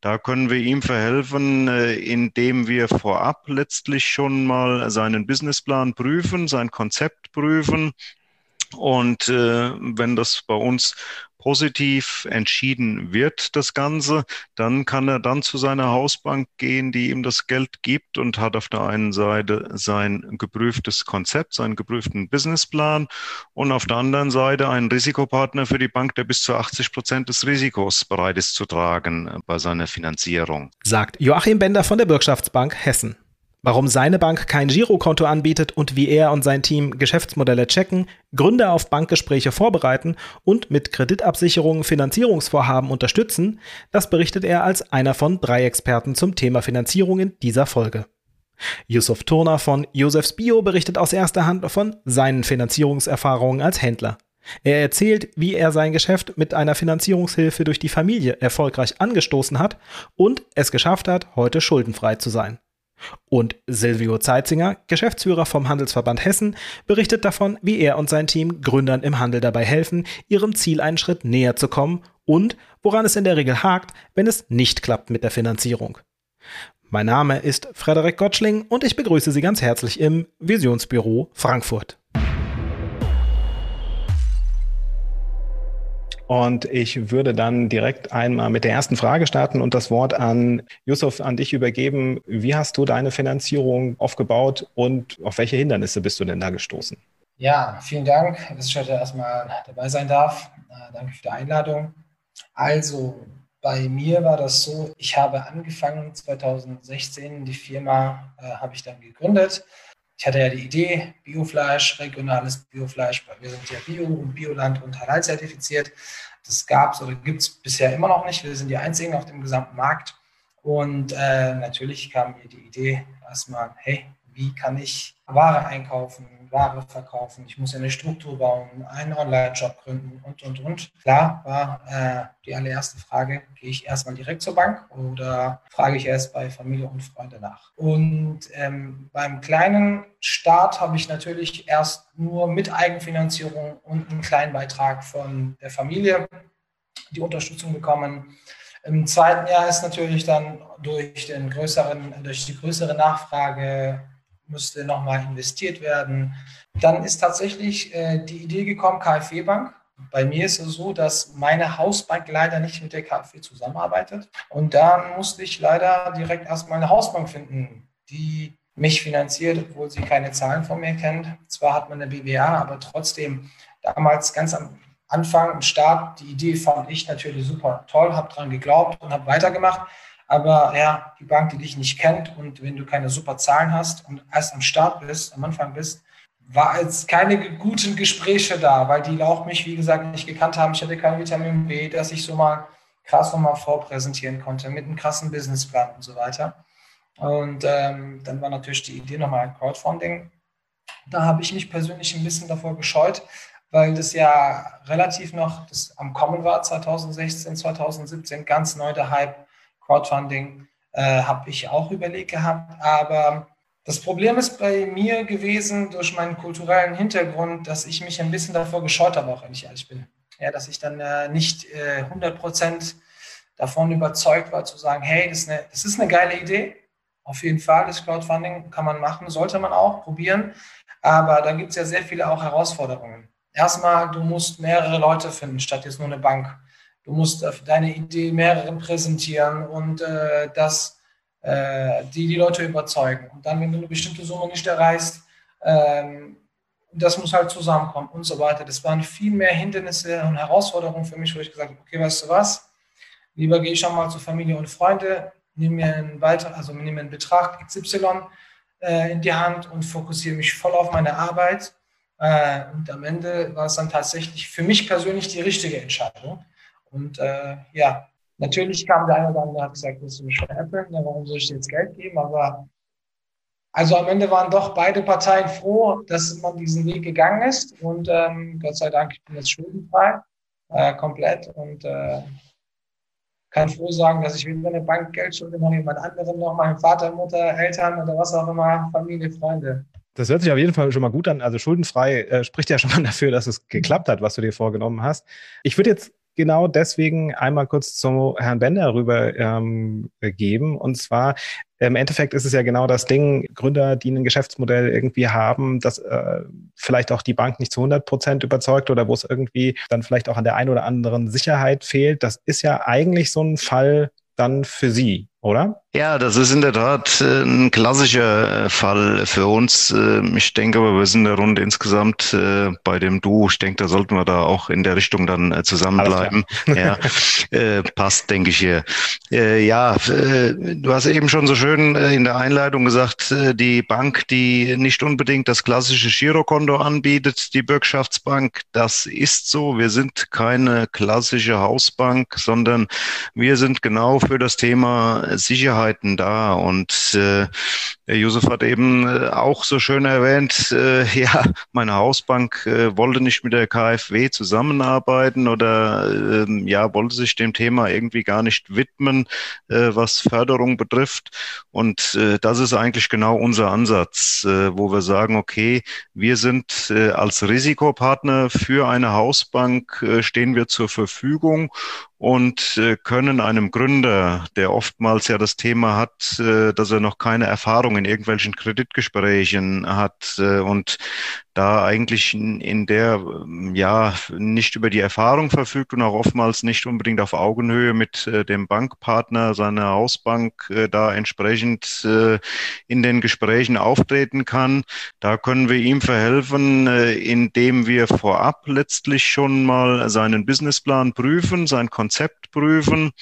Da können wir ihm verhelfen, äh, indem wir vorab letztlich schon mal seinen Businessplan prüfen, sein Konzept prüfen. Und äh, wenn das bei uns positiv entschieden wird, das Ganze, dann kann er dann zu seiner Hausbank gehen, die ihm das Geld gibt und hat auf der einen Seite sein geprüftes Konzept, seinen geprüften Businessplan und auf der anderen Seite einen Risikopartner für die Bank, der bis zu 80 Prozent des Risikos bereit ist zu tragen bei seiner Finanzierung. Sagt Joachim Bender von der Bürgschaftsbank Hessen. Warum seine Bank kein Girokonto anbietet und wie er und sein Team Geschäftsmodelle checken, Gründer auf Bankgespräche vorbereiten und mit Kreditabsicherungen Finanzierungsvorhaben unterstützen, das berichtet er als einer von drei Experten zum Thema Finanzierung in dieser Folge. Yusuf Turner von Josefs Bio berichtet aus erster Hand von seinen Finanzierungserfahrungen als Händler. Er erzählt, wie er sein Geschäft mit einer Finanzierungshilfe durch die Familie erfolgreich angestoßen hat und es geschafft hat, heute schuldenfrei zu sein. Und Silvio Zeitzinger, Geschäftsführer vom Handelsverband Hessen, berichtet davon, wie er und sein Team Gründern im Handel dabei helfen, ihrem Ziel einen Schritt näher zu kommen und woran es in der Regel hakt, wenn es nicht klappt mit der Finanzierung. Mein Name ist Frederik Gottschling und ich begrüße Sie ganz herzlich im Visionsbüro Frankfurt. Und ich würde dann direkt einmal mit der ersten Frage starten und das Wort an Yusuf, an dich übergeben. Wie hast du deine Finanzierung aufgebaut und auf welche Hindernisse bist du denn da gestoßen? Ja, vielen Dank, dass ich heute erstmal dabei sein darf. Äh, danke für die Einladung. Also, bei mir war das so, ich habe angefangen 2016, die Firma äh, habe ich dann gegründet. Ich hatte ja die Idee, Biofleisch, regionales Biofleisch, weil wir sind ja Bio und Bioland und Halal zertifiziert. Das gab es oder gibt es bisher immer noch nicht. Wir sind die einzigen auf dem gesamten Markt. Und äh, natürlich kam mir die Idee erstmal, hey, wie kann ich Ware einkaufen, Ware verkaufen, ich muss eine Struktur bauen, einen Online-Job gründen und, und, und. Klar war äh, die allererste Frage, gehe ich erstmal direkt zur Bank oder frage ich erst bei Familie und Freunde nach? Und ähm, beim kleinen Start habe ich natürlich erst nur mit Eigenfinanzierung und einem kleinen Beitrag von der Familie die Unterstützung bekommen. Im zweiten Jahr ist natürlich dann durch, den größeren, durch die größere Nachfrage müsste nochmal investiert werden. Dann ist tatsächlich äh, die Idee gekommen, KfW Bank. Bei mir ist es so, dass meine Hausbank leider nicht mit der KfW zusammenarbeitet. Und dann musste ich leider direkt erstmal eine Hausbank finden, die mich finanziert, obwohl sie keine Zahlen von mir kennt. Zwar hat man eine BWA, aber trotzdem damals ganz am Anfang, im Start, die Idee fand ich natürlich super toll, habe dran geglaubt und habe weitergemacht. Aber ja, die Bank, die dich nicht kennt und wenn du keine super Zahlen hast und erst am Start bist, am Anfang bist, war jetzt keine guten Gespräche da, weil die auch mich, wie gesagt, nicht gekannt haben. Ich hatte kein Vitamin B, dass ich so mal krass nochmal vorpräsentieren konnte mit einem krassen Businessplan und so weiter. Und ähm, dann war natürlich die Idee nochmal ein Crowdfunding. Da habe ich mich persönlich ein bisschen davor gescheut, weil das ja relativ noch das am Kommen war, 2016, 2017, ganz neu der Hype Crowdfunding äh, habe ich auch überlegt gehabt. Aber das Problem ist bei mir gewesen, durch meinen kulturellen Hintergrund, dass ich mich ein bisschen davor gescheut habe, auch wenn ich ehrlich bin. Ja, dass ich dann äh, nicht äh, 100 Prozent davon überzeugt war, zu sagen, hey, das ist, eine, das ist eine geile Idee. Auf jeden Fall, das Crowdfunding kann man machen, sollte man auch probieren. Aber da gibt es ja sehr viele auch Herausforderungen. Erstmal, du musst mehrere Leute finden, statt jetzt nur eine Bank. Du musst deine Idee mehreren präsentieren und äh, das, äh, die die Leute überzeugen. Und dann, wenn du eine bestimmte Summe nicht erreichst, ähm, das muss halt zusammenkommen und so weiter. Das waren viel mehr Hindernisse und Herausforderungen für mich, wo ich gesagt habe, okay, weißt du was, lieber gehe ich schon mal zu Familie und Freunde, nehme mir einen weiter, also nehme einen Betrag XY äh, in die Hand und fokussiere mich voll auf meine Arbeit. Äh, und am Ende war es dann tatsächlich für mich persönlich die richtige Entscheidung. Und äh, ja, natürlich kam der eine oder andere, hat gesagt, willst du mich veräppeln, warum soll ich dir jetzt Geld geben? Aber also am Ende waren doch beide Parteien froh, dass man diesen Weg gegangen ist. Und ähm, Gott sei Dank, ich bin jetzt schuldenfrei, äh, komplett. Und äh, kann froh sagen, dass ich weder eine Bank Geld schulde, noch jemand anderen, noch meinem Vater, Mutter, Eltern oder was auch immer, Familie, Freunde. Das hört sich auf jeden Fall schon mal gut an. Also schuldenfrei äh, spricht ja schon mal dafür, dass es geklappt hat, was du dir vorgenommen hast. Ich würde jetzt genau deswegen einmal kurz zu Herrn Bender rüber ähm, geben. Und zwar, im Endeffekt ist es ja genau das Ding, Gründer, die ein Geschäftsmodell irgendwie haben, das äh, vielleicht auch die Bank nicht zu 100 Prozent überzeugt oder wo es irgendwie dann vielleicht auch an der einen oder anderen Sicherheit fehlt. Das ist ja eigentlich so ein Fall dann für Sie, oder? Ja, das ist in der Tat äh, ein klassischer äh, Fall für uns. Äh, ich denke aber, wir sind in der Runde insgesamt bei dem Du. Ich denke, da sollten wir da auch in der Richtung dann zusammenbleiben. Ja, passt, denke ich hier. Ja, du hast eben schon so schön in der Einleitung gesagt, die Bank, die nicht unbedingt das klassische Girokonto anbietet, die Bürgschaftsbank, das ist so. Wir sind keine klassische Hausbank, sondern wir sind genau für das Thema Sicherheit Sicherheiten da. Und äh, Josef hat eben äh, auch so schön erwähnt, äh, ja, meine Hausbank äh, wollte nicht mit der KfW zusammenarbeiten oder äh, ja, wollte sich dem Thema irgendwie gar nicht widmen, äh, was Förderung betrifft. Und äh, das ist eigentlich genau unser Ansatz, äh, wo wir sagen, okay, wir sind äh, als Risikopartner für eine Hausbank, äh, stehen wir zur Verfügung und äh, können einem Gründer, der oftmals ja das Thema hat, äh, dass er noch keine Erfahrung in irgendwelchen Kreditgesprächen hat äh, und da eigentlich in, der, ähm, ja, nicht über die Erfahrung verfügt und auch oftmals nicht unbedingt auf Augenhöhe mit äh, dem Bankpartner, seiner Hausbank, äh, da entsprechend äh, in den Gesprächen auftreten kann. Da können wir ihm verhelfen, äh, indem wir vorab letztlich schon mal seinen Businessplan prüfen, sein Konzept prüfen,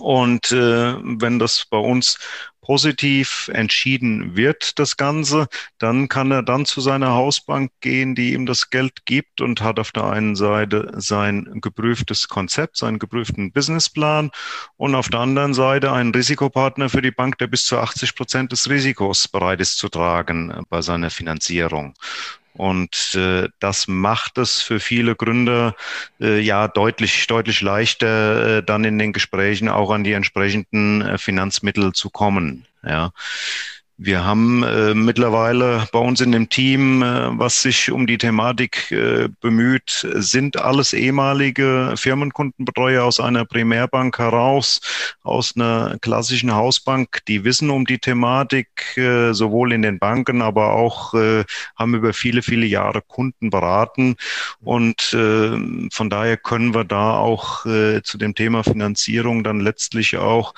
und äh, wenn das bei uns positiv entschieden wird, das Ganze, dann kann er dann zu seiner Hausbank gehen, die ihm das Geld gibt und hat auf der einen Seite sein geprüftes Konzept, seinen geprüften Businessplan und auf der anderen Seite einen Risikopartner für die Bank, der bis zu 80 Prozent des Risikos bereit ist zu tragen bei seiner Finanzierung. Und äh, das macht es für viele Gründer äh, ja deutlich, deutlich leichter, äh, dann in den Gesprächen auch an die entsprechenden äh, Finanzmittel zu kommen. Ja. Wir haben äh, mittlerweile bei uns in dem Team, äh, was sich um die Thematik äh, bemüht, sind alles ehemalige Firmenkundenbetreuer aus einer Primärbank heraus, aus einer klassischen Hausbank, die wissen um die Thematik, äh, sowohl in den Banken, aber auch äh, haben über viele, viele Jahre Kunden beraten. Und äh, von daher können wir da auch äh, zu dem Thema Finanzierung dann letztlich auch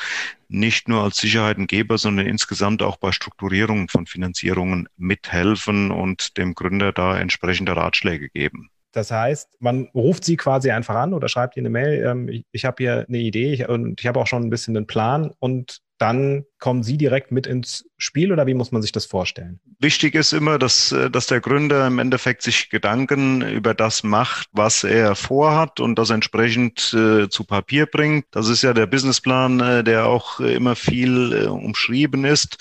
nicht nur als Sicherheitengeber, sondern insgesamt auch bei Strukturierungen von Finanzierungen mithelfen und dem Gründer da entsprechende Ratschläge geben. Das heißt, man ruft sie quasi einfach an oder schreibt ihnen eine Mail, ähm, ich, ich habe hier eine Idee und ich habe auch schon ein bisschen einen Plan und dann kommen Sie direkt mit ins Spiel oder wie muss man sich das vorstellen? Wichtig ist immer, dass, äh, dass der Gründer im Endeffekt sich Gedanken über das macht, was er vorhat und das entsprechend äh, zu Papier bringt. Das ist ja der Businessplan, äh, der auch immer viel äh, umschrieben ist.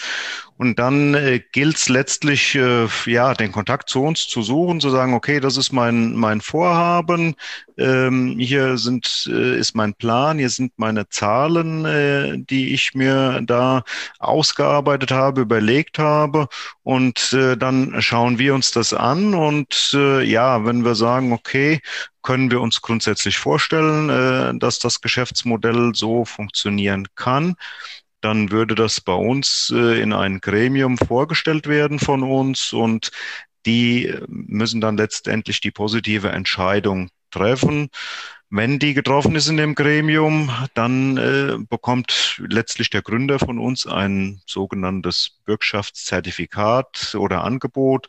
Und dann äh, gilt es letztlich, äh, ja, den Kontakt zu uns zu suchen, zu sagen, okay, das ist mein, mein Vorhaben, ähm, hier sind, äh, ist mein Plan, hier sind meine Zahlen, äh, die ich mir da ausgearbeitet habe, überlegt habe. Und äh, dann schauen wir uns das an. Und äh, ja, wenn wir sagen, okay, können wir uns grundsätzlich vorstellen, äh, dass das Geschäftsmodell so funktionieren kann dann würde das bei uns äh, in ein Gremium vorgestellt werden von uns und die müssen dann letztendlich die positive Entscheidung treffen. Wenn die getroffen ist in dem Gremium, dann äh, bekommt letztlich der Gründer von uns ein sogenanntes Bürgschaftszertifikat oder Angebot,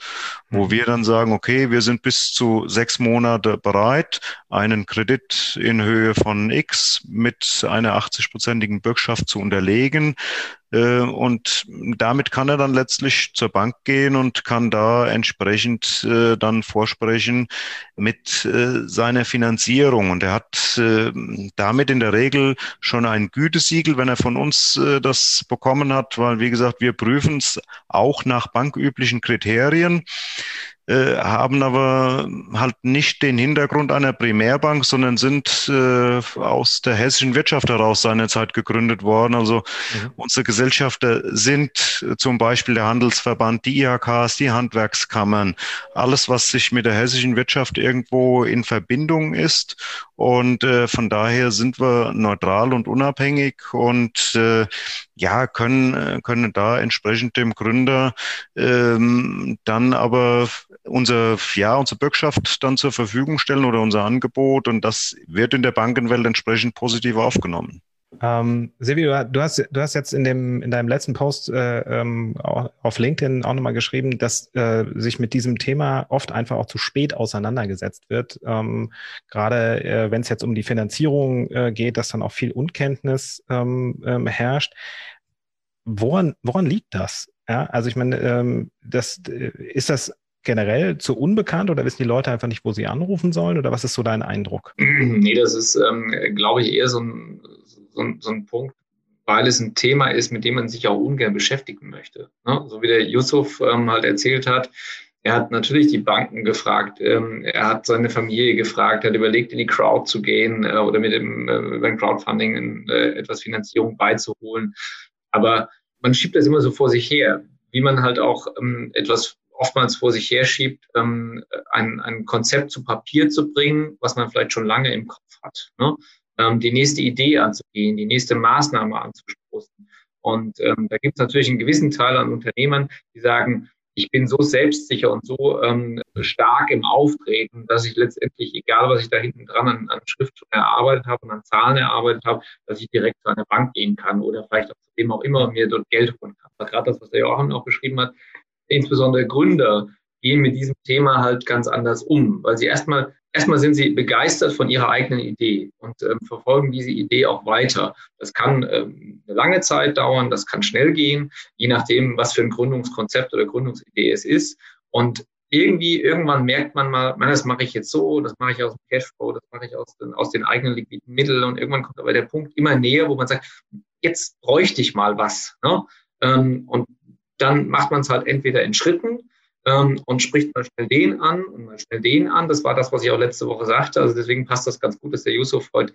wo mhm. wir dann sagen, okay, wir sind bis zu sechs Monate bereit, einen Kredit in Höhe von X mit einer 80-prozentigen Bürgschaft zu unterlegen. Äh, und damit kann er dann letztlich zur Bank gehen und kann da entsprechend äh, dann vorsprechen mit äh, seiner Finanzierung. Und er hat damit in der Regel schon ein Gütesiegel, wenn er von uns das bekommen hat, weil, wie gesagt, wir prüfen es auch nach banküblichen Kriterien. Äh, haben aber halt nicht den Hintergrund einer Primärbank, sondern sind äh, aus der hessischen Wirtschaft heraus seinerzeit gegründet worden. Also mhm. unsere Gesellschafter sind äh, zum Beispiel der Handelsverband, die IHKs, die Handwerkskammern, alles, was sich mit der hessischen Wirtschaft irgendwo in Verbindung ist. Und äh, von daher sind wir neutral und unabhängig und äh, ja, können, äh, können da entsprechend dem Gründer ähm, dann aber unser, ja, unsere Bürgschaft dann zur Verfügung stellen oder unser Angebot und das wird in der Bankenwelt entsprechend positiv aufgenommen. Ähm, Silvio, du hast, du hast jetzt in, dem, in deinem letzten Post äh, ähm, auf LinkedIn auch nochmal geschrieben, dass äh, sich mit diesem Thema oft einfach auch zu spät auseinandergesetzt wird. Ähm, Gerade äh, wenn es jetzt um die Finanzierung äh, geht, dass dann auch viel Unkenntnis ähm, ähm, herrscht. Woran, woran liegt das? Ja, also ich meine, ähm, das, äh, ist das generell zu unbekannt oder wissen die Leute einfach nicht, wo sie anrufen sollen? Oder was ist so dein Eindruck? Nee, das ist, ähm, glaube ich, eher so ein, so, ein, so ein Punkt, weil es ein Thema ist, mit dem man sich auch ungern beschäftigen möchte. Ne? So wie der Yusuf ähm, halt erzählt hat, er hat natürlich die Banken gefragt, ähm, er hat seine Familie gefragt, er hat überlegt, in die Crowd zu gehen äh, oder mit dem äh, über ein Crowdfunding in, äh, etwas Finanzierung beizuholen. Aber man schiebt das immer so vor sich her, wie man halt auch ähm, etwas oftmals vor sich herschiebt, ähm, ein, ein Konzept zu Papier zu bringen, was man vielleicht schon lange im Kopf hat. Ne? Ähm, die nächste Idee anzugehen, die nächste Maßnahme anzustoßen. Und ähm, da gibt es natürlich einen gewissen Teil an Unternehmern, die sagen, ich bin so selbstsicher und so ähm, stark im Auftreten, dass ich letztendlich, egal was ich da hinten dran an, an Schrift schon erarbeitet habe und an Zahlen erarbeitet habe, dass ich direkt zu einer Bank gehen kann oder vielleicht auch zu dem auch immer mir dort Geld holen kann. Aber gerade das, was der Joachim auch beschrieben hat, insbesondere Gründer gehen mit diesem Thema halt ganz anders um, weil sie erstmal erstmal sind sie begeistert von ihrer eigenen Idee und ähm, verfolgen diese Idee auch weiter. Das kann ähm, eine lange Zeit dauern, das kann schnell gehen, je nachdem, was für ein Gründungskonzept oder Gründungsidee es ist. Und irgendwie, irgendwann merkt man mal, man, das mache ich jetzt so, das mache ich aus dem Cashflow, das mache ich aus den, aus den eigenen liquiden Mitteln. Und irgendwann kommt aber der Punkt immer näher, wo man sagt, jetzt bräuchte ich mal was. Ne? Ähm, und dann macht man es halt entweder in Schritten ähm, und spricht mal schnell den an und mal schnell den an. Das war das, was ich auch letzte Woche sagte. Also deswegen passt das ganz gut, dass der Yusuf heute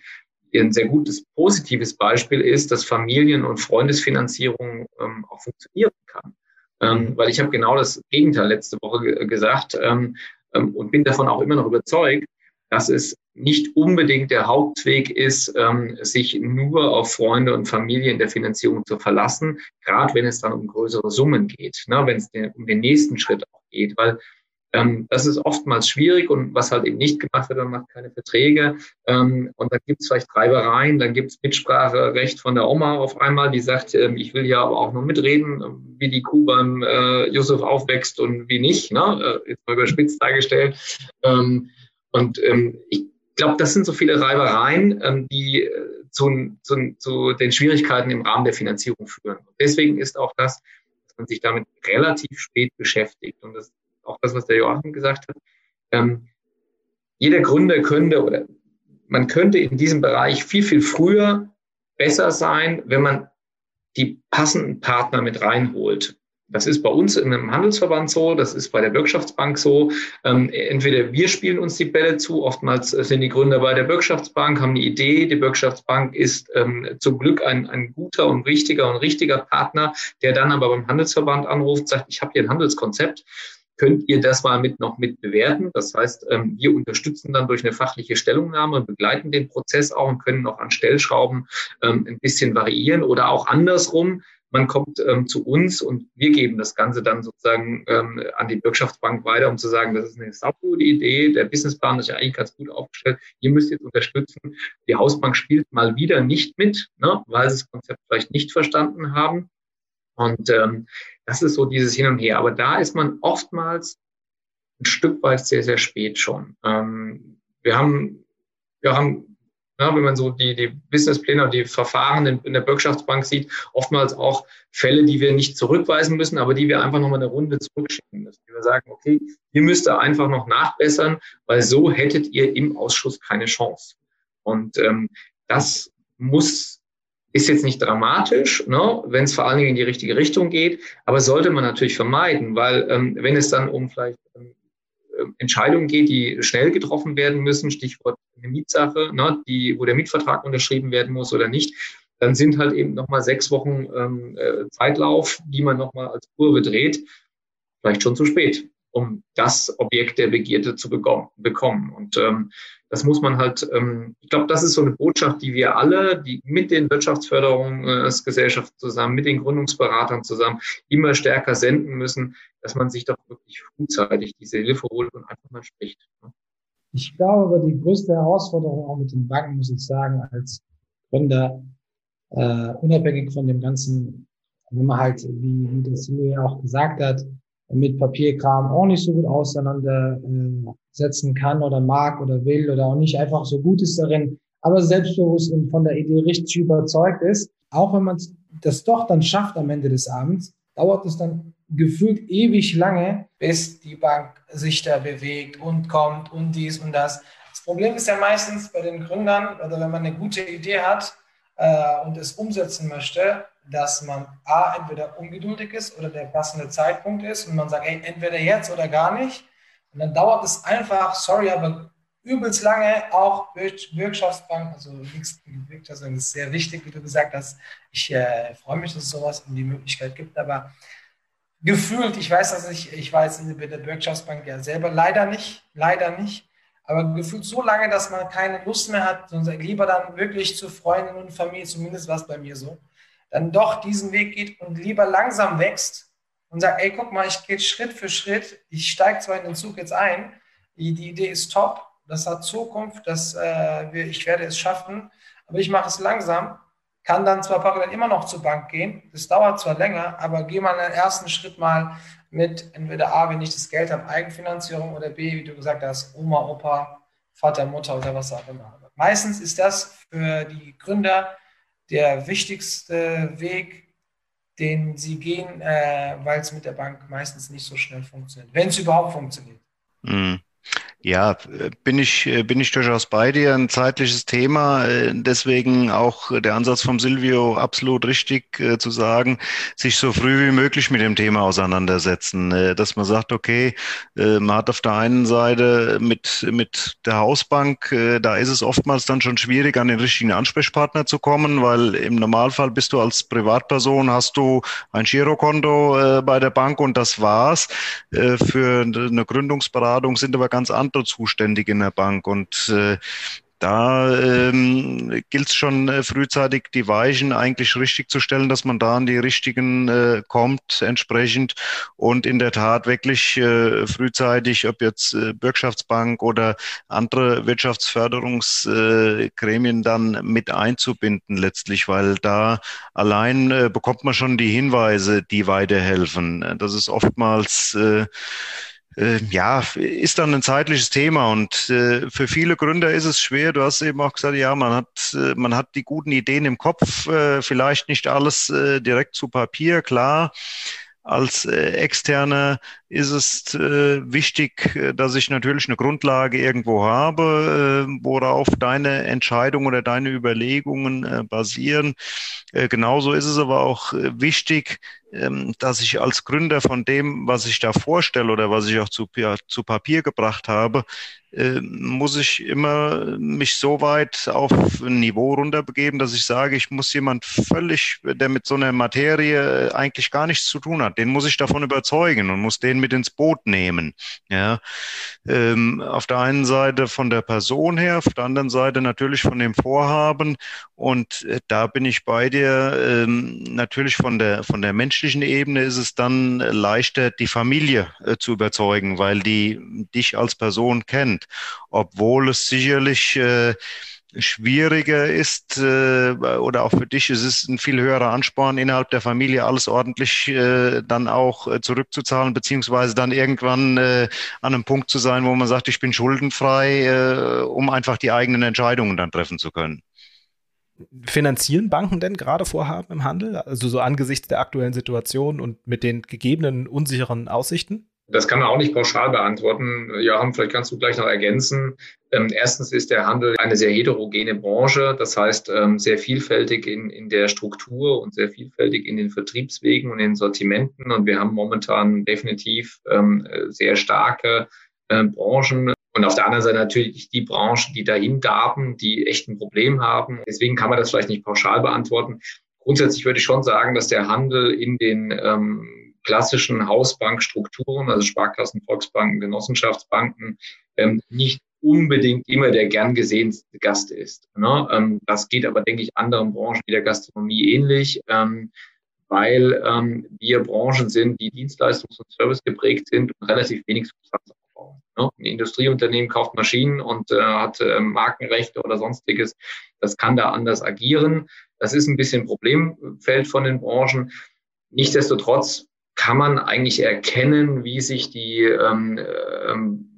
ein sehr gutes positives Beispiel ist, dass Familien- und Freundesfinanzierung ähm, auch funktionieren kann. Ähm, weil ich habe genau das Gegenteil letzte Woche gesagt ähm, ähm, und bin davon auch immer noch überzeugt, dass es nicht unbedingt der Hauptweg ist, ähm, sich nur auf Freunde und Familie in der Finanzierung zu verlassen, gerade wenn es dann um größere Summen geht, ne, wenn es um den nächsten Schritt auch geht, weil ähm, das ist oftmals schwierig und was halt eben nicht gemacht wird, man macht keine Verträge ähm, und dann gibt es vielleicht Treibereien, dann gibt es Mitspracherecht von der Oma auf einmal, die sagt, ähm, ich will ja aber auch nur mitreden, wie die Kuh beim äh, Yusuf aufwächst und wie nicht, ne? äh, jetzt mal überspitzt dargestellt. Ähm, und ähm, ich glaube, das sind so viele Reibereien, ähm, die äh, zu, zu, zu den Schwierigkeiten im Rahmen der Finanzierung führen. Und deswegen ist auch das, dass man sich damit relativ spät beschäftigt. Und das ist auch das, was der Joachim gesagt hat. Ähm, jeder Gründer könnte oder man könnte in diesem Bereich viel, viel früher besser sein, wenn man die passenden Partner mit reinholt. Das ist bei uns einem Handelsverband so, das ist bei der Bürgschaftsbank so. Ähm, entweder wir spielen uns die Bälle zu, oftmals sind die Gründer bei der Bürgschaftsbank, haben eine Idee. Die Bürgschaftsbank ist ähm, zum Glück ein, ein guter und wichtiger und richtiger Partner, der dann aber beim Handelsverband anruft, sagt, ich habe hier ein Handelskonzept könnt ihr das mal mit noch mit bewerten. Das heißt, ähm, wir unterstützen dann durch eine fachliche Stellungnahme, begleiten den Prozess auch und können noch an Stellschrauben ähm, ein bisschen variieren oder auch andersrum man kommt ähm, zu uns und wir geben das Ganze dann sozusagen ähm, an die Bürgschaftsbank weiter, um zu sagen, das ist eine saugute Idee, der Businessplan ist ja eigentlich ganz gut aufgestellt, ihr müsst jetzt unterstützen. Die Hausbank spielt mal wieder nicht mit, ne, weil sie das Konzept vielleicht nicht verstanden haben. Und ähm, das ist so dieses Hin und Her. Aber da ist man oftmals ein Stück weit sehr, sehr spät schon. Ähm, wir haben, wir haben ja, wenn man so die, die Businesspläne und die Verfahren in, in, der Bürgschaftsbank sieht, oftmals auch Fälle, die wir nicht zurückweisen müssen, aber die wir einfach nochmal eine Runde zurückschicken müssen. Die wir sagen, okay, ihr müsst da einfach noch nachbessern, weil so hättet ihr im Ausschuss keine Chance. Und ähm, das muss ist jetzt nicht dramatisch, ne, wenn es vor allen Dingen in die richtige Richtung geht, aber sollte man natürlich vermeiden, weil ähm, wenn es dann um vielleicht ähm, Entscheidungen geht, die schnell getroffen werden müssen, Stichwort eine Mietsache, ne, die, wo der Mietvertrag unterschrieben werden muss oder nicht, dann sind halt eben nochmal sechs Wochen ähm, äh, Zeitlauf, die man nochmal als Kurve dreht, vielleicht schon zu spät. Um das Objekt der Begierde zu bekommen. Und ähm, das muss man halt, ähm, ich glaube, das ist so eine Botschaft, die wir alle, die mit den Wirtschaftsförderungsgesellschaften zusammen, mit den Gründungsberatern zusammen immer stärker senden müssen, dass man sich doch wirklich frühzeitig diese Hilfe holt und einfach mal spricht. Ne? Ich glaube aber die größte Herausforderung auch mit den Banken, muss ich sagen, als Gründer, äh, unabhängig von dem ganzen, wenn man halt, wie, wie das ja auch gesagt hat, mit Papierkram auch nicht so gut auseinandersetzen kann oder mag oder will oder auch nicht einfach so gut ist darin, aber selbstbewusst und von der Idee richtig überzeugt ist, auch wenn man das doch dann schafft am Ende des Abends, dauert es dann gefühlt ewig lange, bis die Bank sich da bewegt und kommt und dies und das. Das Problem ist ja meistens bei den Gründern, oder wenn man eine gute Idee hat äh, und es umsetzen möchte, dass man A, entweder ungeduldig ist oder der passende Zeitpunkt ist und man sagt, ey, entweder jetzt oder gar nicht. Und dann dauert es einfach, sorry, aber übelst lange, auch Wirtschaftsbank, also nichts Wirtschaftsbank ist sehr wichtig, wie du gesagt hast. Ich äh, freue mich, dass es sowas in die Möglichkeit gibt, aber gefühlt, ich weiß, dass ich, ich weiß bei der Wirtschaftsbank ja selber leider nicht, leider nicht, aber gefühlt so lange, dass man keine Lust mehr hat, sondern lieber dann wirklich zu Freunden und Familie, zumindest war es bei mir so, dann doch diesen Weg geht und lieber langsam wächst und sagt, ey, guck mal, ich gehe Schritt für Schritt, ich steige zwar in den Zug jetzt ein, die, Idee ist top, das hat Zukunft, das, äh, ich werde es schaffen, aber ich mache es langsam, kann dann zwar parallel immer noch zur Bank gehen, das dauert zwar länger, aber gehe mal den ersten Schritt mal mit entweder A, wenn ich das Geld habe, Eigenfinanzierung oder B, wie du gesagt hast, Oma, Opa, Vater, Mutter oder was auch immer. Meistens ist das für die Gründer der wichtigste Weg, den sie gehen, äh, weil es mit der Bank meistens nicht so schnell funktioniert, wenn es überhaupt funktioniert. Mhm. Ja, bin ich, bin ich durchaus bei dir. Ein zeitliches Thema. Deswegen auch der Ansatz vom Silvio absolut richtig äh, zu sagen, sich so früh wie möglich mit dem Thema auseinandersetzen. Äh, dass man sagt, okay, äh, man hat auf der einen Seite mit, mit der Hausbank, da ist es oftmals dann schon schwierig, an den richtigen Ansprechpartner zu kommen, weil im Normalfall bist du als Privatperson, hast du ein Girokonto bei der Bank und das war's. Für eine Gründungsberatung sind aber ganz andere andere zuständig in der Bank. Und äh, da ähm, gilt es schon äh, frühzeitig die Weichen eigentlich richtig zu stellen, dass man da an die richtigen äh, kommt entsprechend und in der Tat wirklich äh, frühzeitig, ob jetzt äh, Bürgschaftsbank oder andere Wirtschaftsförderungsgremien äh, dann mit einzubinden letztlich, weil da allein äh, bekommt man schon die Hinweise, die weiterhelfen. Das ist oftmals äh, ja, ist dann ein zeitliches Thema und äh, für viele Gründer ist es schwer. Du hast eben auch gesagt, ja, man hat, äh, man hat die guten Ideen im Kopf, äh, vielleicht nicht alles äh, direkt zu Papier, klar. Als äh, Externer ist es äh, wichtig, äh, dass ich natürlich eine Grundlage irgendwo habe, äh, worauf deine Entscheidungen oder deine Überlegungen äh, basieren. Äh, genauso ist es aber auch äh, wichtig, ähm, dass ich als Gründer von dem, was ich da vorstelle oder was ich auch zu, ja, zu Papier gebracht habe, muss ich immer mich so weit auf ein Niveau runterbegeben, dass ich sage, ich muss jemand völlig, der mit so einer Materie eigentlich gar nichts zu tun hat, den muss ich davon überzeugen und muss den mit ins Boot nehmen. Ja, ähm, auf der einen Seite von der Person her, auf der anderen Seite natürlich von dem Vorhaben und äh, da bin ich bei dir. Ähm, natürlich von der von der menschlichen Ebene ist es dann leichter, die Familie äh, zu überzeugen, weil die dich als Person kennt obwohl es sicherlich äh, schwieriger ist äh, oder auch für dich ist es ein viel höherer Ansporn, innerhalb der Familie alles ordentlich äh, dann auch äh, zurückzuzahlen, beziehungsweise dann irgendwann äh, an einem Punkt zu sein, wo man sagt, ich bin schuldenfrei, äh, um einfach die eigenen Entscheidungen dann treffen zu können. Finanzieren Banken denn gerade Vorhaben im Handel? Also so angesichts der aktuellen Situation und mit den gegebenen unsicheren Aussichten? Das kann man auch nicht pauschal beantworten. Joachim, vielleicht kannst du gleich noch ergänzen. Ähm, erstens ist der Handel eine sehr heterogene Branche, das heißt ähm, sehr vielfältig in, in der Struktur und sehr vielfältig in den Vertriebswegen und den Sortimenten. Und wir haben momentan definitiv ähm, sehr starke äh, Branchen. Und auf der anderen Seite natürlich die Branchen, die dahin darben, die echt ein Problem haben. Deswegen kann man das vielleicht nicht pauschal beantworten. Grundsätzlich würde ich schon sagen, dass der Handel in den ähm, klassischen Hausbankstrukturen, also Sparkassen, Volksbanken, Genossenschaftsbanken, ähm, nicht unbedingt immer der gern gesehenste Gast ist. Ne? Ähm, das geht aber, denke ich, anderen Branchen wie der Gastronomie ähnlich, ähm, weil ähm, wir Branchen sind, die Dienstleistungs- und Service geprägt sind und relativ wenig Substanz aufbauen. Ne? Ein Industrieunternehmen kauft Maschinen und äh, hat äh, Markenrechte oder sonstiges. Das kann da anders agieren. Das ist ein bisschen Problemfeld von den Branchen. Nichtsdestotrotz kann man eigentlich erkennen, wie sich die ähm, ähm,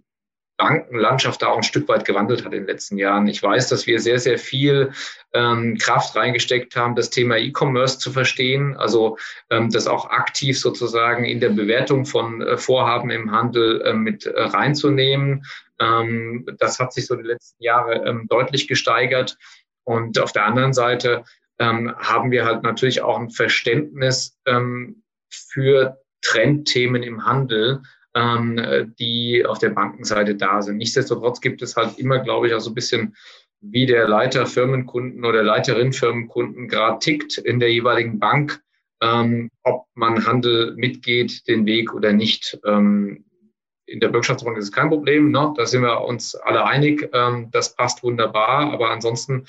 Bankenlandschaft da auch ein Stück weit gewandelt hat in den letzten Jahren. Ich weiß, dass wir sehr, sehr viel ähm, Kraft reingesteckt haben, das Thema E-Commerce zu verstehen, also ähm, das auch aktiv sozusagen in der Bewertung von äh, Vorhaben im Handel äh, mit äh, reinzunehmen. Ähm, das hat sich so die letzten Jahre ähm, deutlich gesteigert. Und auf der anderen Seite ähm, haben wir halt natürlich auch ein Verständnis ähm, für Trendthemen im Handel, ähm, die auf der Bankenseite da sind. Nichtsdestotrotz gibt es halt immer, glaube ich, auch so ein bisschen wie der Leiter Firmenkunden oder Leiterin Firmenkunden gerade tickt in der jeweiligen Bank, ähm, ob man Handel mitgeht, den Weg oder nicht. Ähm, in der Bürgschaftsbank ist es kein Problem, ne? da sind wir uns alle einig, ähm, das passt wunderbar, aber ansonsten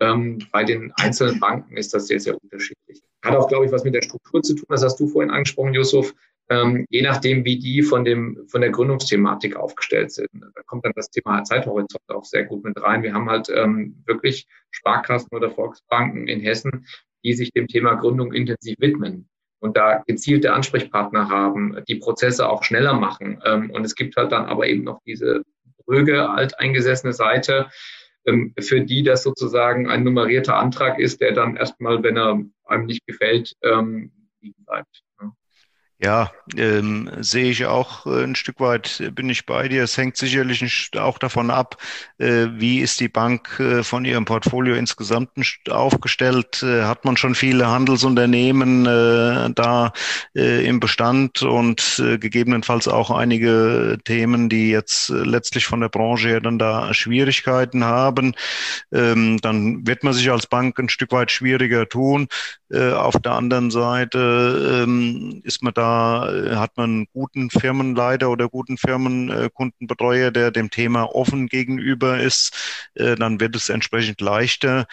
ähm, bei den einzelnen Banken ist das sehr, sehr unterschiedlich. Hat auch, glaube ich, was mit der Struktur zu tun, das hast du vorhin angesprochen, Yusuf ähm, je nachdem, wie die von dem von der Gründungsthematik aufgestellt sind. Da kommt dann das Thema Zeithorizont auch sehr gut mit rein. Wir haben halt ähm, wirklich Sparkassen oder Volksbanken in Hessen, die sich dem Thema Gründung intensiv widmen und da gezielte Ansprechpartner haben, die Prozesse auch schneller machen. Ähm, und es gibt halt dann aber eben noch diese ruhige, alteingesessene Seite, für die das sozusagen ein nummerierter Antrag ist, der dann erstmal, wenn er einem nicht gefällt, ähm, liegen bleibt. Ja, ähm, sehe ich auch äh, ein Stück weit, äh, bin ich bei dir. Es hängt sicherlich auch davon ab, äh, wie ist die Bank äh, von ihrem Portfolio insgesamt aufgestellt. Äh, hat man schon viele Handelsunternehmen äh, da im Bestand und gegebenenfalls auch einige Themen, die jetzt letztlich von der Branche her dann da Schwierigkeiten haben. Ähm, dann wird man sich als Bank ein Stück weit schwieriger tun. Auf der anderen Seite ähm, ist man da äh, hat man einen guten Firmenleiter oder guten Firmenkundenbetreuer, der dem Thema offen gegenüber ist, äh, dann wird es entsprechend leichter.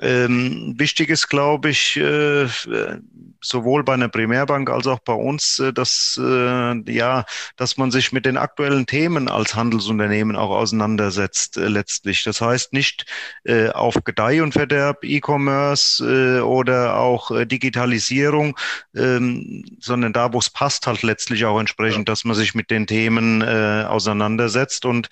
Ähm, wichtig ist, glaube ich, äh, sowohl bei einer Primärbank als auch bei uns, äh, dass, äh, ja, dass man sich mit den aktuellen Themen als Handelsunternehmen auch auseinandersetzt äh, letztlich. Das heißt nicht äh, auf Gedeih und Verderb E-Commerce äh, oder auch Digitalisierung, ähm, sondern da, wo es passt, halt letztlich auch entsprechend, ja. dass man sich mit den Themen auseinandersetzt. Und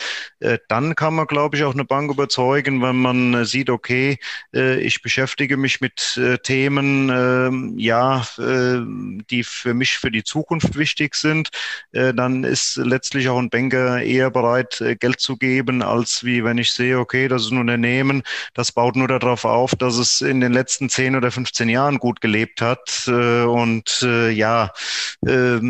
dann kann man, glaube ich, auch eine Bank überzeugen, wenn man sieht, okay, ich beschäftige mich mit äh, Themen, äh, ja, äh, die für mich für die Zukunft wichtig sind, äh, dann ist letztlich auch ein Banker eher bereit, äh, Geld zu geben, als wie wenn ich sehe, okay, das ist ein Unternehmen, das baut nur darauf auf, dass es in den letzten 10 oder 15 Jahren gut gelebt hat äh, und äh, ja, äh,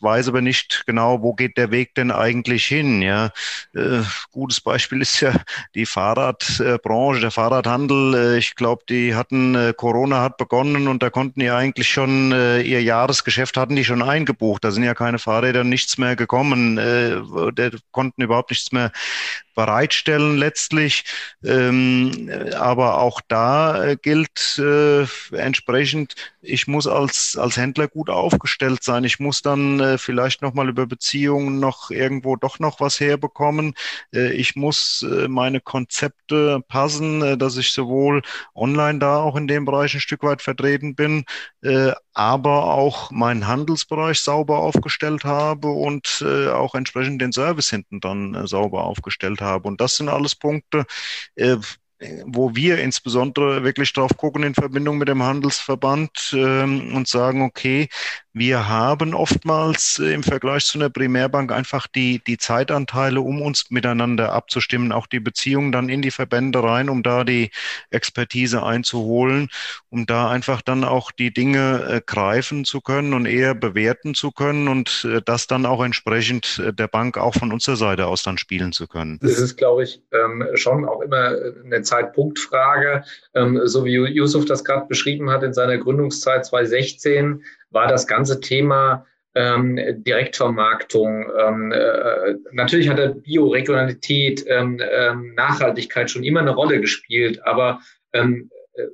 weiß aber nicht genau, wo geht der Weg denn eigentlich hin, ja. Äh, gutes Beispiel ist ja die Fahrradbranche, der Fahrrad Fahrradhandel, äh, ich glaube, die hatten, äh, Corona hat begonnen und da konnten die eigentlich schon, ihr Jahresgeschäft hatten die schon eingebucht. Da sind ja keine Fahrräder, nichts mehr gekommen, der konnten überhaupt nichts mehr bereitstellen letztlich. Ähm, aber auch da gilt äh, entsprechend, ich muss als, als Händler gut aufgestellt sein. Ich muss dann äh, vielleicht nochmal über Beziehungen noch irgendwo doch noch was herbekommen. Äh, ich muss äh, meine Konzepte passen, äh, dass ich sowohl online da auch in dem Bereich ein Stück weit vertreten bin, äh, aber auch meinen Handelsbereich sauber aufgestellt habe und äh, auch entsprechend den Service hinten dann äh, sauber aufgestellt habe. Und das sind alles Punkte, äh, wo wir insbesondere wirklich drauf gucken in Verbindung mit dem Handelsverband ähm, und sagen, okay, wir haben oftmals äh, im Vergleich zu einer Primärbank einfach die, die Zeitanteile, um uns miteinander abzustimmen, auch die Beziehungen dann in die Verbände rein, um da die Expertise einzuholen, um da einfach dann auch die Dinge äh, greifen zu können und eher bewerten zu können und äh, das dann auch entsprechend äh, der Bank auch von unserer Seite aus dann spielen zu können. Das ist, glaube ich, ähm, schon auch immer eine Zeitpunktfrage. Ähm, so wie Yusuf das gerade beschrieben hat in seiner Gründungszeit 2016, war das ganze Thema ähm, Direktvermarktung. Ähm, äh, natürlich hat der Bioregionalität, ähm, ähm, Nachhaltigkeit schon immer eine Rolle gespielt, aber ähm, äh,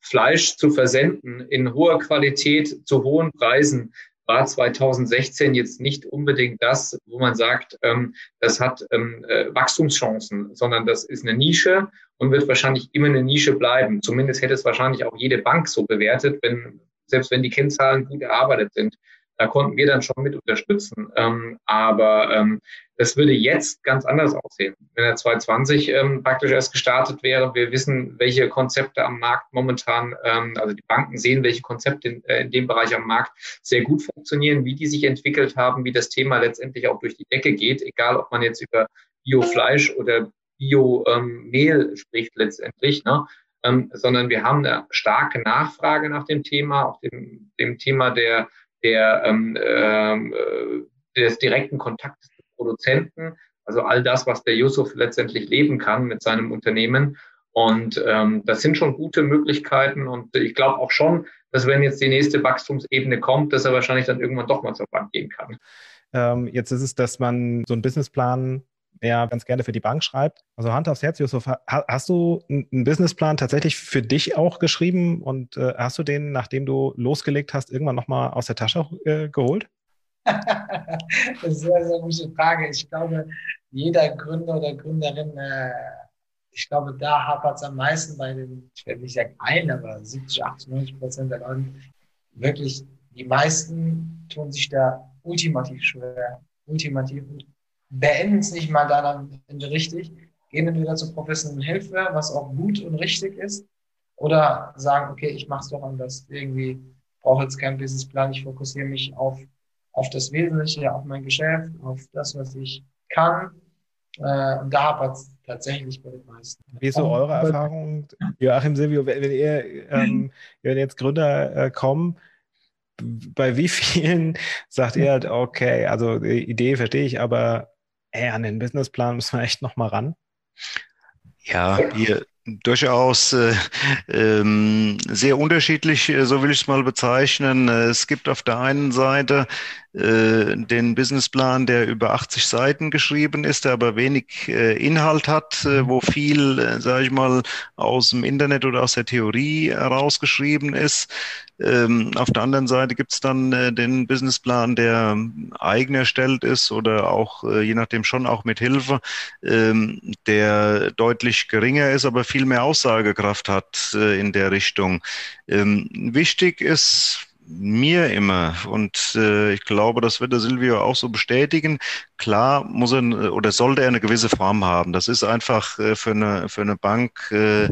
Fleisch zu versenden in hoher Qualität zu hohen Preisen war 2016 jetzt nicht unbedingt das, wo man sagt, ähm, das hat ähm, äh, Wachstumschancen, sondern das ist eine Nische und wird wahrscheinlich immer eine Nische bleiben. Zumindest hätte es wahrscheinlich auch jede Bank so bewertet, wenn selbst wenn die Kennzahlen gut erarbeitet sind. Da konnten wir dann schon mit unterstützen. Ähm, aber ähm, das würde jetzt ganz anders aussehen. Wenn er 2020 ähm, praktisch erst gestartet wäre, wir wissen, welche Konzepte am Markt momentan, ähm, also die Banken sehen, welche Konzepte in, äh, in dem Bereich am Markt sehr gut funktionieren, wie die sich entwickelt haben, wie das Thema letztendlich auch durch die Decke geht, egal ob man jetzt über Biofleisch oder Biomehl ähm, spricht letztendlich. Ne? Ähm, sondern wir haben eine starke Nachfrage nach dem Thema, auch dem, dem Thema der der, ähm, ähm, äh, des direkten Kontaktes zu Produzenten, also all das, was der Yusuf letztendlich leben kann mit seinem Unternehmen. Und ähm, das sind schon gute Möglichkeiten. Und ich glaube auch schon, dass wenn jetzt die nächste Wachstumsebene kommt, dass er wahrscheinlich dann irgendwann doch mal zur Bank gehen kann. Ähm, jetzt ist es, dass man so einen Businessplan ja ganz gerne für die Bank schreibt. Also Hand aufs Herz, Yusuf, hast du einen Businessplan tatsächlich für dich auch geschrieben und äh, hast du den, nachdem du losgelegt hast, irgendwann nochmal aus der Tasche äh, geholt? das ist eine sehr, gute Frage. Ich glaube, jeder Gründer oder Gründerin, äh, ich glaube, da hapert es am meisten bei den, ich werde nicht sagen ein, aber 70, 80, 90 Prozent der Leute. Wirklich, die meisten tun sich da ultimativ schwer. Ultimativ beenden es nicht mal dann am Ende richtig, gehen entweder zur professionellen Hilfe, was auch gut und richtig ist, oder sagen, okay, ich mache es doch anders. Irgendwie brauche jetzt keinen Businessplan, ich fokussiere mich auf, auf das Wesentliche, auf mein Geschäft, auf das, was ich kann. Äh, und da hapert es tatsächlich bei den meisten. Wie ist so eure Erfahrung, Joachim Silvio, wenn ihr, ähm, wenn jetzt Gründer äh, kommen, bei wie vielen sagt ihr halt, okay, also die Idee verstehe ich, aber ey, an den Businessplan müssen wir echt nochmal ran. Ja, wir durchaus äh, ähm, sehr unterschiedlich, äh, so will ich es mal bezeichnen. Es gibt auf der einen Seite äh, den Businessplan, der über 80 Seiten geschrieben ist, der aber wenig äh, Inhalt hat, äh, wo viel, äh, sage ich mal, aus dem Internet oder aus der Theorie herausgeschrieben ist. Ähm, auf der anderen Seite gibt es dann äh, den Businessplan, der eigen erstellt ist oder auch, äh, je nachdem schon auch mit Hilfe, ähm, der deutlich geringer ist, aber viel mehr Aussagekraft hat äh, in der Richtung. Ähm, wichtig ist, mir immer, und äh, ich glaube, das wird der Silvio auch so bestätigen, klar muss er oder sollte er eine gewisse Form haben. Das ist einfach äh, für, eine, für eine Bank, äh,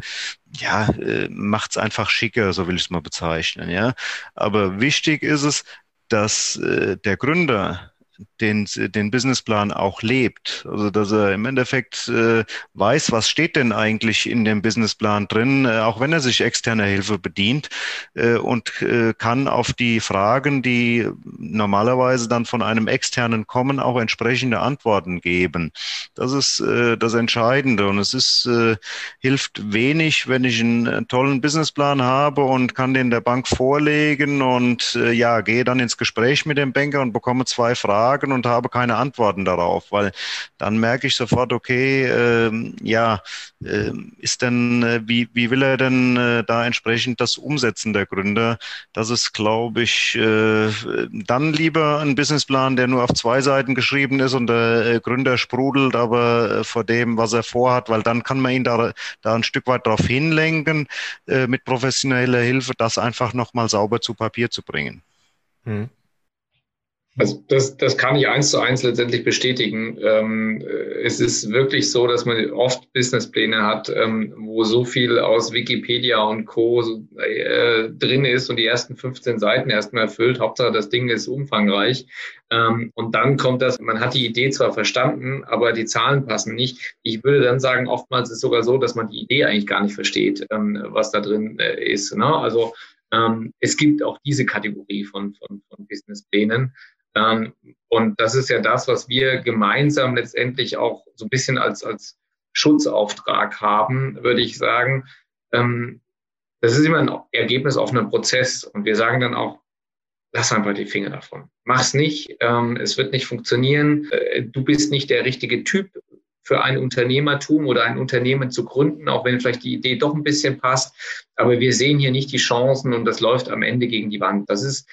ja, äh, macht es einfach schicker, so will ich es mal bezeichnen. Ja? Aber wichtig ist es, dass äh, der Gründer den, den Businessplan auch lebt. Also dass er im Endeffekt äh, weiß, was steht denn eigentlich in dem Businessplan drin, äh, auch wenn er sich externer Hilfe bedient äh, und äh, kann auf die Fragen, die normalerweise dann von einem externen kommen, auch entsprechende Antworten geben. Das ist äh, das Entscheidende und es ist äh, hilft wenig, wenn ich einen, einen tollen Businessplan habe und kann den der Bank vorlegen und äh, ja gehe dann ins Gespräch mit dem Banker und bekomme zwei Fragen Fragen und habe keine Antworten darauf, weil dann merke ich sofort, okay, äh, ja, äh, ist denn, äh, wie, wie will er denn äh, da entsprechend das umsetzen, der Gründer? Das ist, glaube ich, äh, dann lieber ein Businessplan, der nur auf zwei Seiten geschrieben ist und der äh, Gründer sprudelt aber äh, vor dem, was er vorhat, weil dann kann man ihn da, da ein Stück weit darauf hinlenken, äh, mit professioneller Hilfe das einfach nochmal sauber zu Papier zu bringen. Hm. Also das, das kann ich eins zu eins letztendlich bestätigen. Ähm, es ist wirklich so, dass man oft Businesspläne hat, ähm, wo so viel aus Wikipedia und Co. Äh, drin ist und die ersten 15 Seiten erstmal erfüllt. Hauptsache, das Ding ist umfangreich. Ähm, und dann kommt das, man hat die Idee zwar verstanden, aber die Zahlen passen nicht. Ich würde dann sagen, oftmals ist es sogar so, dass man die Idee eigentlich gar nicht versteht, ähm, was da drin äh, ist. Ne? Also ähm, es gibt auch diese Kategorie von, von, von Businessplänen. Ähm, und das ist ja das, was wir gemeinsam letztendlich auch so ein bisschen als, als Schutzauftrag haben, würde ich sagen, ähm, das ist immer ein Ergebnis auf einen Prozess. Und wir sagen dann auch, lass einfach die Finger davon. Mach's nicht, ähm, es wird nicht funktionieren. Äh, du bist nicht der richtige Typ für ein Unternehmertum oder ein Unternehmen zu gründen, auch wenn vielleicht die Idee doch ein bisschen passt. Aber wir sehen hier nicht die Chancen und das läuft am Ende gegen die Wand. Das ist,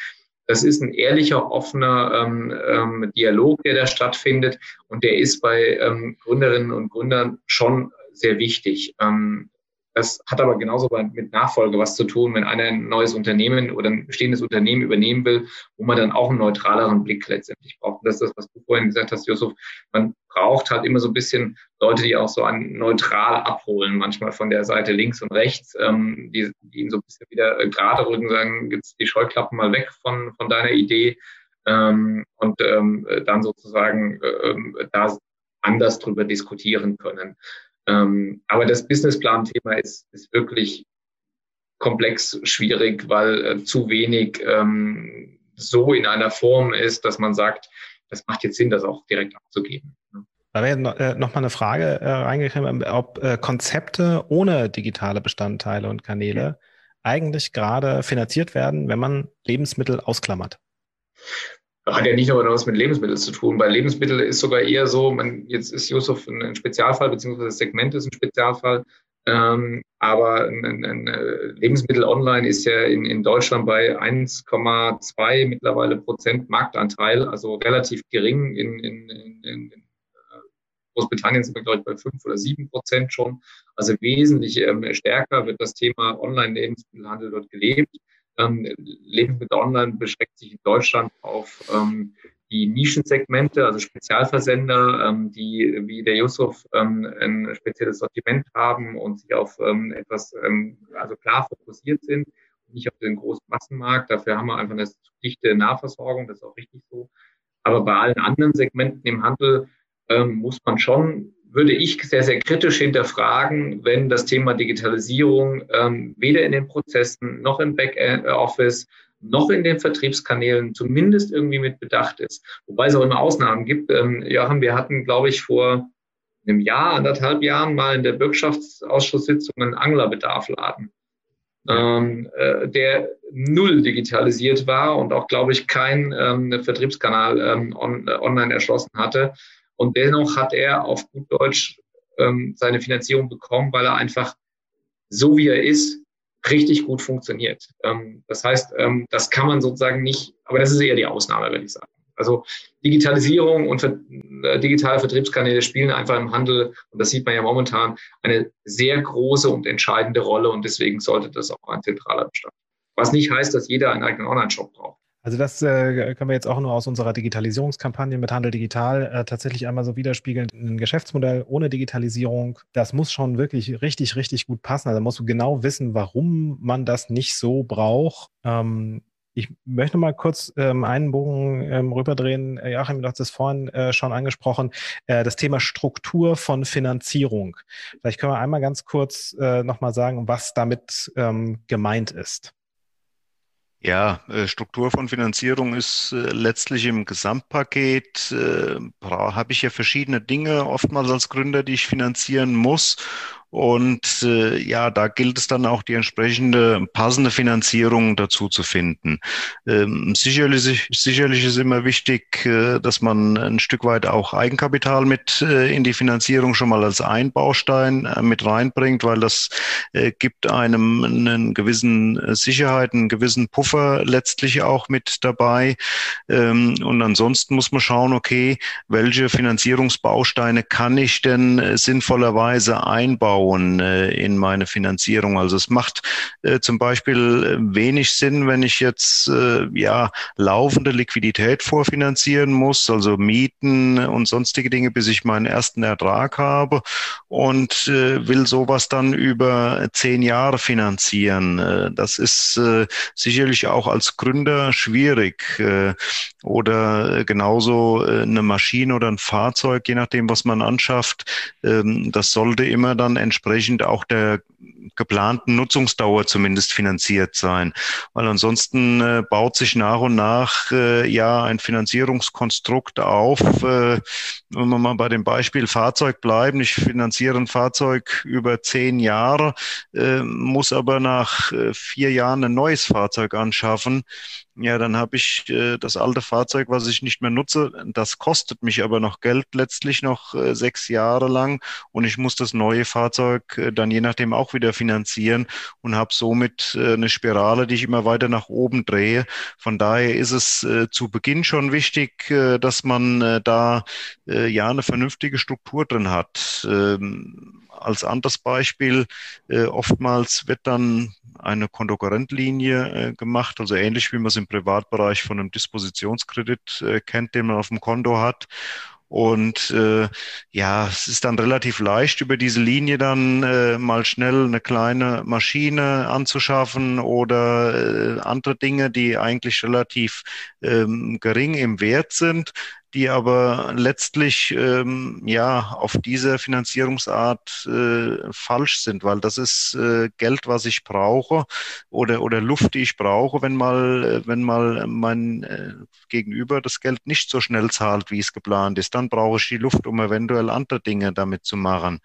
das ist ein ehrlicher, offener ähm, ähm, Dialog, der da stattfindet und der ist bei ähm, Gründerinnen und Gründern schon sehr wichtig. Ähm, das hat aber genauso mit Nachfolge was zu tun, wenn einer ein neues Unternehmen oder ein bestehendes Unternehmen übernehmen will, wo man dann auch einen neutraleren Blick letztendlich braucht. Und das ist das, was du vorhin gesagt hast, Josef. Man braucht halt immer so ein bisschen Leute, die auch so an neutral abholen, manchmal von der Seite links und rechts, ähm, die, die ihn so ein bisschen wieder äh, gerade rücken, sagen, jetzt die Scheuklappen mal weg von, von deiner Idee ähm, und ähm, dann sozusagen äh, da anders drüber diskutieren können. Ähm, aber das Businessplan-Thema ist, ist wirklich komplex, schwierig, weil äh, zu wenig ähm, so in einer Form ist, dass man sagt, das macht jetzt Sinn, das auch direkt abzugeben. Da wäre noch, äh, noch mal eine Frage äh, reingekommen, ob äh, Konzepte ohne digitale Bestandteile und Kanäle ja. eigentlich gerade finanziert werden, wenn man Lebensmittel ausklammert hat ja nicht nur was mit Lebensmitteln zu tun. Bei Lebensmitteln ist sogar eher so, man, jetzt ist Yusuf ein, Spezialfall, beziehungsweise das Segment ist ein Spezialfall. Ähm, aber ein, ein, ein, äh, Lebensmittel online ist ja in, in Deutschland bei 1,2 mittlerweile Prozent Marktanteil, also relativ gering. In, in, in, in äh, Großbritannien sind wir, glaube ich, bei 5 oder 7 Prozent schon. Also wesentlich ähm, stärker wird das Thema Online-Lebensmittelhandel dort gelebt. Ähm, Lebensmittel online beschränkt sich in Deutschland auf ähm, die Nischensegmente, also Spezialversender, ähm, die wie der Yusuf ähm, ein spezielles Sortiment haben und sich auf ähm, etwas ähm, also klar fokussiert sind, nicht auf den großen Massenmarkt. Dafür haben wir einfach eine dichte Nahversorgung, das ist auch richtig so. Aber bei allen anderen Segmenten im Handel ähm, muss man schon würde ich sehr, sehr kritisch hinterfragen, wenn das Thema Digitalisierung ähm, weder in den Prozessen noch im Backoffice noch in den Vertriebskanälen zumindest irgendwie mit bedacht ist. Wobei es auch immer Ausnahmen gibt. Ähm, Joachim, wir hatten, glaube ich, vor einem Jahr, anderthalb Jahren mal in der Bürgschaftsausschusssitzung einen Anglerbedarfladen, ähm, äh, der null digitalisiert war und auch, glaube ich, kein ähm, Vertriebskanal ähm, on, äh, online erschlossen hatte. Und dennoch hat er auf gut Deutsch ähm, seine Finanzierung bekommen, weil er einfach so wie er ist, richtig gut funktioniert. Ähm, das heißt, ähm, das kann man sozusagen nicht, aber das ist eher die Ausnahme, würde ich sagen. Also Digitalisierung und äh, digitale Vertriebskanäle spielen einfach im Handel, und das sieht man ja momentan, eine sehr große und entscheidende Rolle und deswegen sollte das auch ein zentraler Bestand. Was nicht heißt, dass jeder einen eigenen Online-Shop braucht. Also das äh, können wir jetzt auch nur aus unserer Digitalisierungskampagne mit Handel Digital äh, tatsächlich einmal so widerspiegeln. Ein Geschäftsmodell ohne Digitalisierung, das muss schon wirklich richtig, richtig gut passen. Also musst du genau wissen, warum man das nicht so braucht. Ähm, ich möchte mal kurz ähm, einen Bogen ähm, rüberdrehen. Äh, Joachim, du hast es vorhin äh, schon angesprochen, äh, das Thema Struktur von Finanzierung. Vielleicht können wir einmal ganz kurz äh, nochmal sagen, was damit ähm, gemeint ist. Ja, äh, Struktur von Finanzierung ist äh, letztlich im Gesamtpaket, äh, habe ich ja verschiedene Dinge oftmals als Gründer, die ich finanzieren muss. Und äh, ja, da gilt es dann auch die entsprechende passende Finanzierung dazu zu finden. Ähm, sicherlich, sicherlich ist immer wichtig, äh, dass man ein Stück weit auch Eigenkapital mit äh, in die Finanzierung schon mal als Einbaustein äh, mit reinbringt, weil das äh, gibt einem einen gewissen Sicherheit, einen gewissen Puffer letztlich auch mit dabei. Ähm, und ansonsten muss man schauen, okay, welche Finanzierungsbausteine kann ich denn äh, sinnvollerweise einbauen? Einbauen äh, in meine Finanzierung. Also es macht äh, zum Beispiel äh, wenig Sinn, wenn ich jetzt ja laufende Liquidität vorfinanzieren muss, also Mieten und sonstige Dinge, bis ich meinen ersten Ertrag habe und will sowas dann über zehn Jahre finanzieren. Das ist sicherlich auch als Gründer schwierig. Oder genauso eine Maschine oder ein Fahrzeug, je nachdem, was man anschafft. Ähm, das sollte immer dann entsprechend auch der geplanten Nutzungsdauer zumindest finanziert sein. Weil ansonsten äh, baut sich nach und nach äh, ja ein Finanzierungskonstrukt auf. Äh, wenn wir mal bei dem Beispiel Fahrzeug bleiben, ich finanziere ein Fahrzeug über zehn Jahre, äh, muss aber nach äh, vier Jahren ein neues Fahrzeug anschaffen ja, dann habe ich äh, das alte Fahrzeug, was ich nicht mehr nutze. Das kostet mich aber noch Geld letztlich noch äh, sechs Jahre lang und ich muss das neue Fahrzeug äh, dann je nachdem auch wieder finanzieren und habe somit äh, eine Spirale, die ich immer weiter nach oben drehe. Von daher ist es äh, zu Beginn schon wichtig, äh, dass man äh, da äh, ja eine vernünftige Struktur drin hat. Ähm, als anderes Beispiel, äh, oftmals wird dann eine Kontokorrentlinie äh, gemacht, also ähnlich wie man es im Privatbereich von einem Dispositionskredit äh, kennt, den man auf dem Konto hat. Und äh, ja, es ist dann relativ leicht, über diese Linie dann äh, mal schnell eine kleine Maschine anzuschaffen oder äh, andere Dinge, die eigentlich relativ ähm, gering im Wert sind die aber letztlich ähm, ja auf diese Finanzierungsart äh, falsch sind, weil das ist äh, Geld, was ich brauche oder oder Luft, die ich brauche, wenn mal äh, wenn mal mein äh, Gegenüber das Geld nicht so schnell zahlt, wie es geplant ist, dann brauche ich die Luft, um eventuell andere Dinge damit zu machen.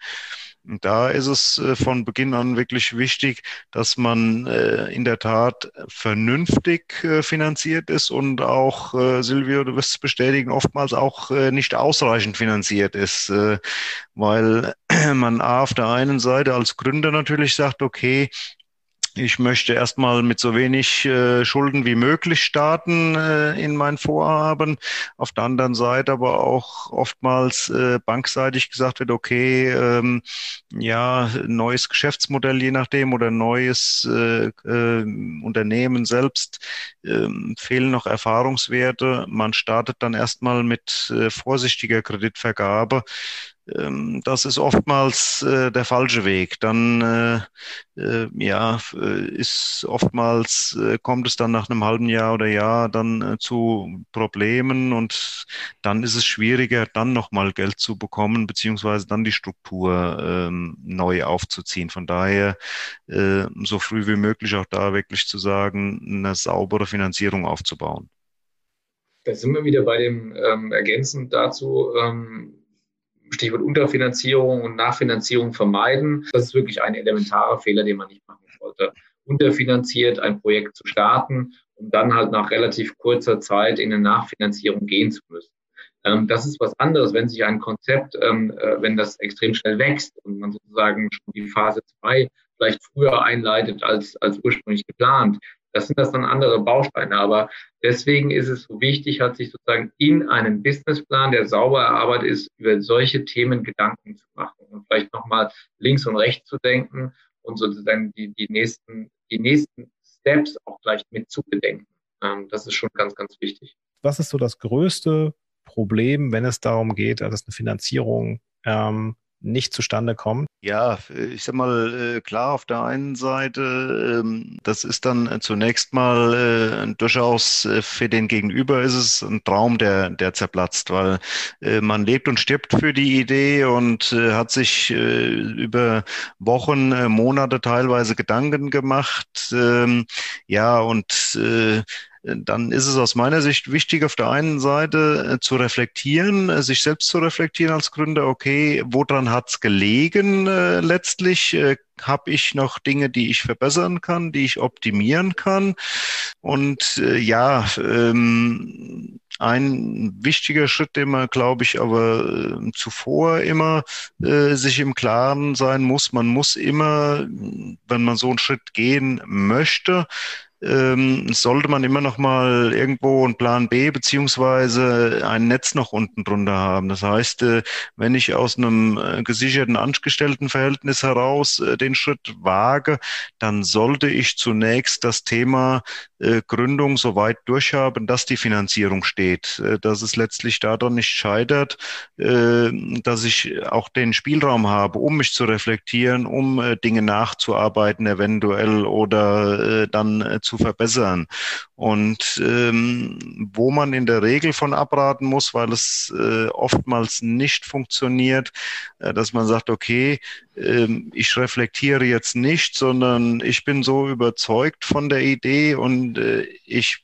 Und da ist es äh, von Beginn an wirklich wichtig, dass man äh, in der Tat vernünftig äh, finanziert ist und auch, Silvio, du wirst es bestätigen, oftmals auch nicht ausreichend finanziert ist, weil man A auf der einen Seite als Gründer natürlich sagt, okay, ich möchte erstmal mit so wenig äh, Schulden wie möglich starten äh, in mein Vorhaben. Auf der anderen Seite aber auch oftmals äh, bankseitig gesagt wird, okay, ähm, ja, neues Geschäftsmodell je nachdem oder neues äh, äh, Unternehmen selbst äh, fehlen noch Erfahrungswerte. Man startet dann erstmal mit äh, vorsichtiger Kreditvergabe das ist oftmals äh, der falsche Weg. Dann äh, äh, ja, äh, ist oftmals äh, kommt es dann nach einem halben Jahr oder Jahr dann äh, zu Problemen und dann ist es schwieriger, dann nochmal Geld zu bekommen, beziehungsweise dann die Struktur ähm, neu aufzuziehen. Von daher so früh wie möglich auch da wirklich zu sagen, eine saubere Finanzierung aufzubauen. Da sind wir wieder bei dem ähm, ergänzend dazu. Ähm Stichwort Unterfinanzierung und Nachfinanzierung vermeiden. Das ist wirklich ein elementarer Fehler, den man nicht machen sollte. Unterfinanziert ein Projekt zu starten, um dann halt nach relativ kurzer Zeit in eine Nachfinanzierung gehen zu müssen. Ähm, das ist was anderes, wenn sich ein Konzept, ähm, äh, wenn das extrem schnell wächst und man sozusagen schon die Phase zwei vielleicht früher einleitet als, als ursprünglich geplant, das sind das dann andere Bausteine. Aber deswegen ist es so wichtig, hat sich sozusagen in einem Businessplan, der sauber erarbeitet ist, über solche Themen Gedanken zu machen und vielleicht nochmal links und rechts zu denken und sozusagen die, die nächsten, die nächsten Steps auch gleich mit zu bedenken. Ähm, das ist schon ganz, ganz wichtig. Was ist so das größte Problem, wenn es darum geht, dass eine Finanzierung ähm, nicht zustande kommt? Ja, ich sag mal, äh, klar, auf der einen Seite, ähm, das ist dann zunächst mal äh, durchaus äh, für den Gegenüber ist es ein Traum, der, der zerplatzt, weil man lebt und stirbt für die Idee und hat sich über Wochen, Monate teilweise Gedanken gemacht. Ähm, ja, und dann ist es aus meiner Sicht wichtig, auf der einen Seite äh, zu reflektieren, äh, sich selbst zu reflektieren als Gründer, okay, woran hat's gelegen äh, letztlich? Äh, Habe ich noch Dinge, die ich verbessern kann, die ich optimieren kann? Und äh, ja, ähm, ein wichtiger Schritt, den man, glaube ich, aber äh, zuvor immer äh, sich im Klaren sein muss, man muss immer, wenn man so einen Schritt gehen möchte, ähm, sollte man immer noch mal irgendwo einen Plan B beziehungsweise ein Netz noch unten drunter haben. Das heißt, äh, wenn ich aus einem äh, gesicherten Angestelltenverhältnis heraus äh, den Schritt wage, dann sollte ich zunächst das Thema Gründung so weit durchhaben, dass die Finanzierung steht, äh, dass es letztlich daran nicht scheitert, äh, dass ich auch den Spielraum habe, um mich zu reflektieren, um äh, Dinge nachzuarbeiten eventuell oder äh, dann äh, zu verbessern. Und ähm, wo man in der Regel von abraten muss, weil es äh, oftmals nicht funktioniert, äh, dass man sagt, okay, äh, ich reflektiere jetzt nicht, sondern ich bin so überzeugt von der Idee und äh, ich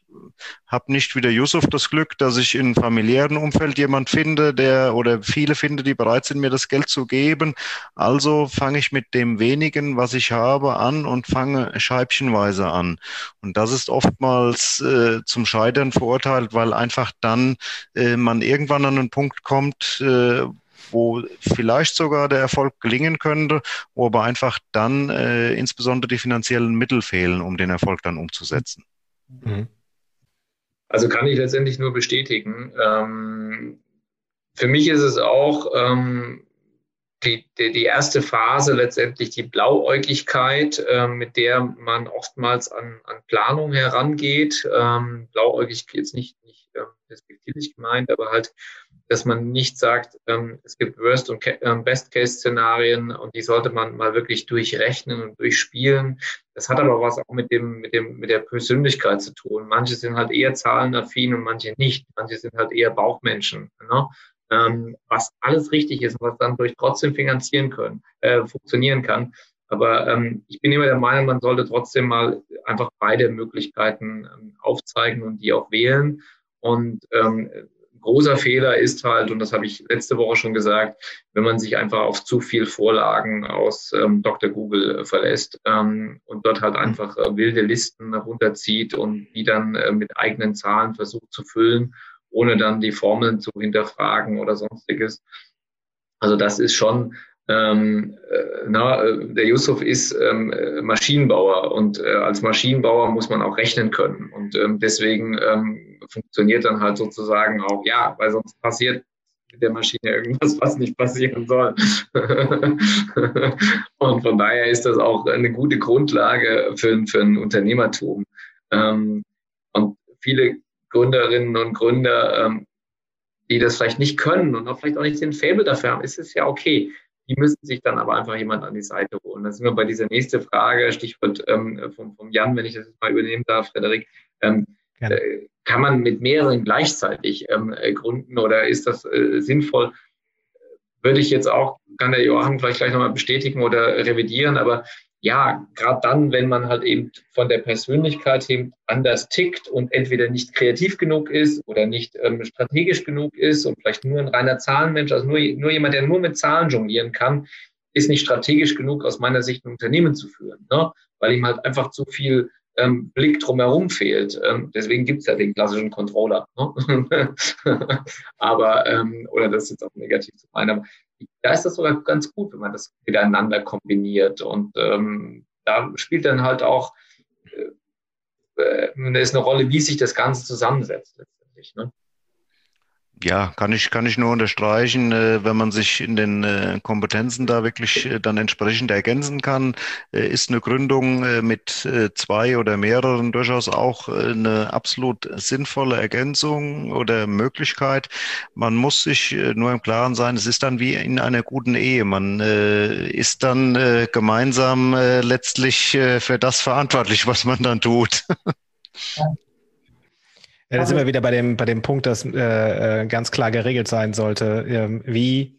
habe nicht wie der Yusuf das Glück, dass ich in familiären Umfeld jemand finde, der oder viele finde, die bereit sind, mir das Geld zu geben. Also fange ich mit dem wenigen, was ich habe, an und fange scheibchenweise an. Und das ist oftmals äh, zum Scheitern verurteilt, weil einfach dann äh, man irgendwann an einen Punkt kommt, äh, wo vielleicht sogar der Erfolg gelingen könnte, wo aber einfach dann äh, insbesondere die finanziellen Mittel fehlen, um den Erfolg dann umzusetzen. Mhm. Also kann ich letztendlich nur bestätigen. Ähm, für mich ist es auch ähm, die, die, die, erste Phase letztendlich die Blauäugigkeit, äh, mit der man oftmals an, an Planung herangeht. Ähm, blauäugig jetzt nicht, nicht äh, perspektivisch gemeint, aber halt dass man nicht sagt, ähm, es gibt Worst- und ähm, Best-Case-Szenarien und die sollte man mal wirklich durchrechnen und durchspielen. Das hat aber was auch mit dem, mit dem, mit der Persönlichkeit zu tun. Manche sind halt eher zahlenaffin und manche nicht. Manche sind halt eher Bauchmenschen. Ne? Ähm, was alles richtig ist und was dann durch trotzdem finanzieren können, äh, funktionieren kann. Aber ähm, ich bin immer der Meinung, man sollte trotzdem mal einfach beide Möglichkeiten ähm, aufzeigen und die auch wählen. Und ähm, großer Fehler ist halt, und das habe ich letzte Woche schon gesagt, wenn man sich einfach auf zu viel Vorlagen aus ähm, Dr. Google äh, verlässt ähm, und dort halt einfach äh, wilde Listen runterzieht und die dann äh, mit eigenen Zahlen versucht zu füllen, ohne dann die Formeln zu hinterfragen oder sonstiges. Also das ist schon ähm, äh, na, äh, der Yusuf ist ähm, Maschinenbauer und äh, als Maschinenbauer muss man auch rechnen können. Und ähm, deswegen ähm, funktioniert dann halt sozusagen auch, ja, weil sonst passiert mit der Maschine irgendwas, was nicht passieren soll. und von daher ist das auch eine gute Grundlage für, für ein Unternehmertum. Ähm, und viele Gründerinnen und Gründer, ähm, die das vielleicht nicht können und auch vielleicht auch nicht den Faible dafür haben, ist es ja okay. Die müssen sich dann aber einfach jemand an die Seite holen. Da sind wir bei dieser nächsten Frage, Stichwort ähm, vom, vom Jan, wenn ich das jetzt mal übernehmen darf, Frederik. Ähm, äh, kann man mit mehreren gleichzeitig ähm, äh, gründen oder ist das äh, sinnvoll? Würde ich jetzt auch, kann der Joachim vielleicht gleich nochmal bestätigen oder revidieren, aber ja, gerade dann, wenn man halt eben von der Persönlichkeit eben anders tickt und entweder nicht kreativ genug ist oder nicht ähm, strategisch genug ist und vielleicht nur ein reiner Zahlenmensch, also nur, nur jemand, der nur mit Zahlen jonglieren kann, ist nicht strategisch genug aus meiner Sicht ein Unternehmen zu führen, ne? weil ihm halt einfach zu viel ähm, Blick drumherum fehlt. Ähm, deswegen gibt es ja den klassischen Controller. Ne? aber, ähm, oder das ist jetzt auch negativ zu meinen, aber da ist das sogar ganz gut, wenn man das miteinander kombiniert. Und ähm, da spielt dann halt auch, äh, äh, da ist eine Rolle, wie sich das Ganze zusammensetzt letztendlich. Ne? Ja, kann ich, kann ich nur unterstreichen, äh, wenn man sich in den äh, Kompetenzen da wirklich äh, dann entsprechend ergänzen kann, äh, ist eine Gründung äh, mit äh, zwei oder mehreren durchaus auch eine absolut sinnvolle Ergänzung oder Möglichkeit. Man muss sich nur im Klaren sein, es ist dann wie in einer guten Ehe. Man ist dann gemeinsam letztlich für das verantwortlich, was man dann tut. Ja, da sind wir wieder bei dem, bei dem Punkt, dass äh, äh ganz klar geregelt sein sollte, äh, wie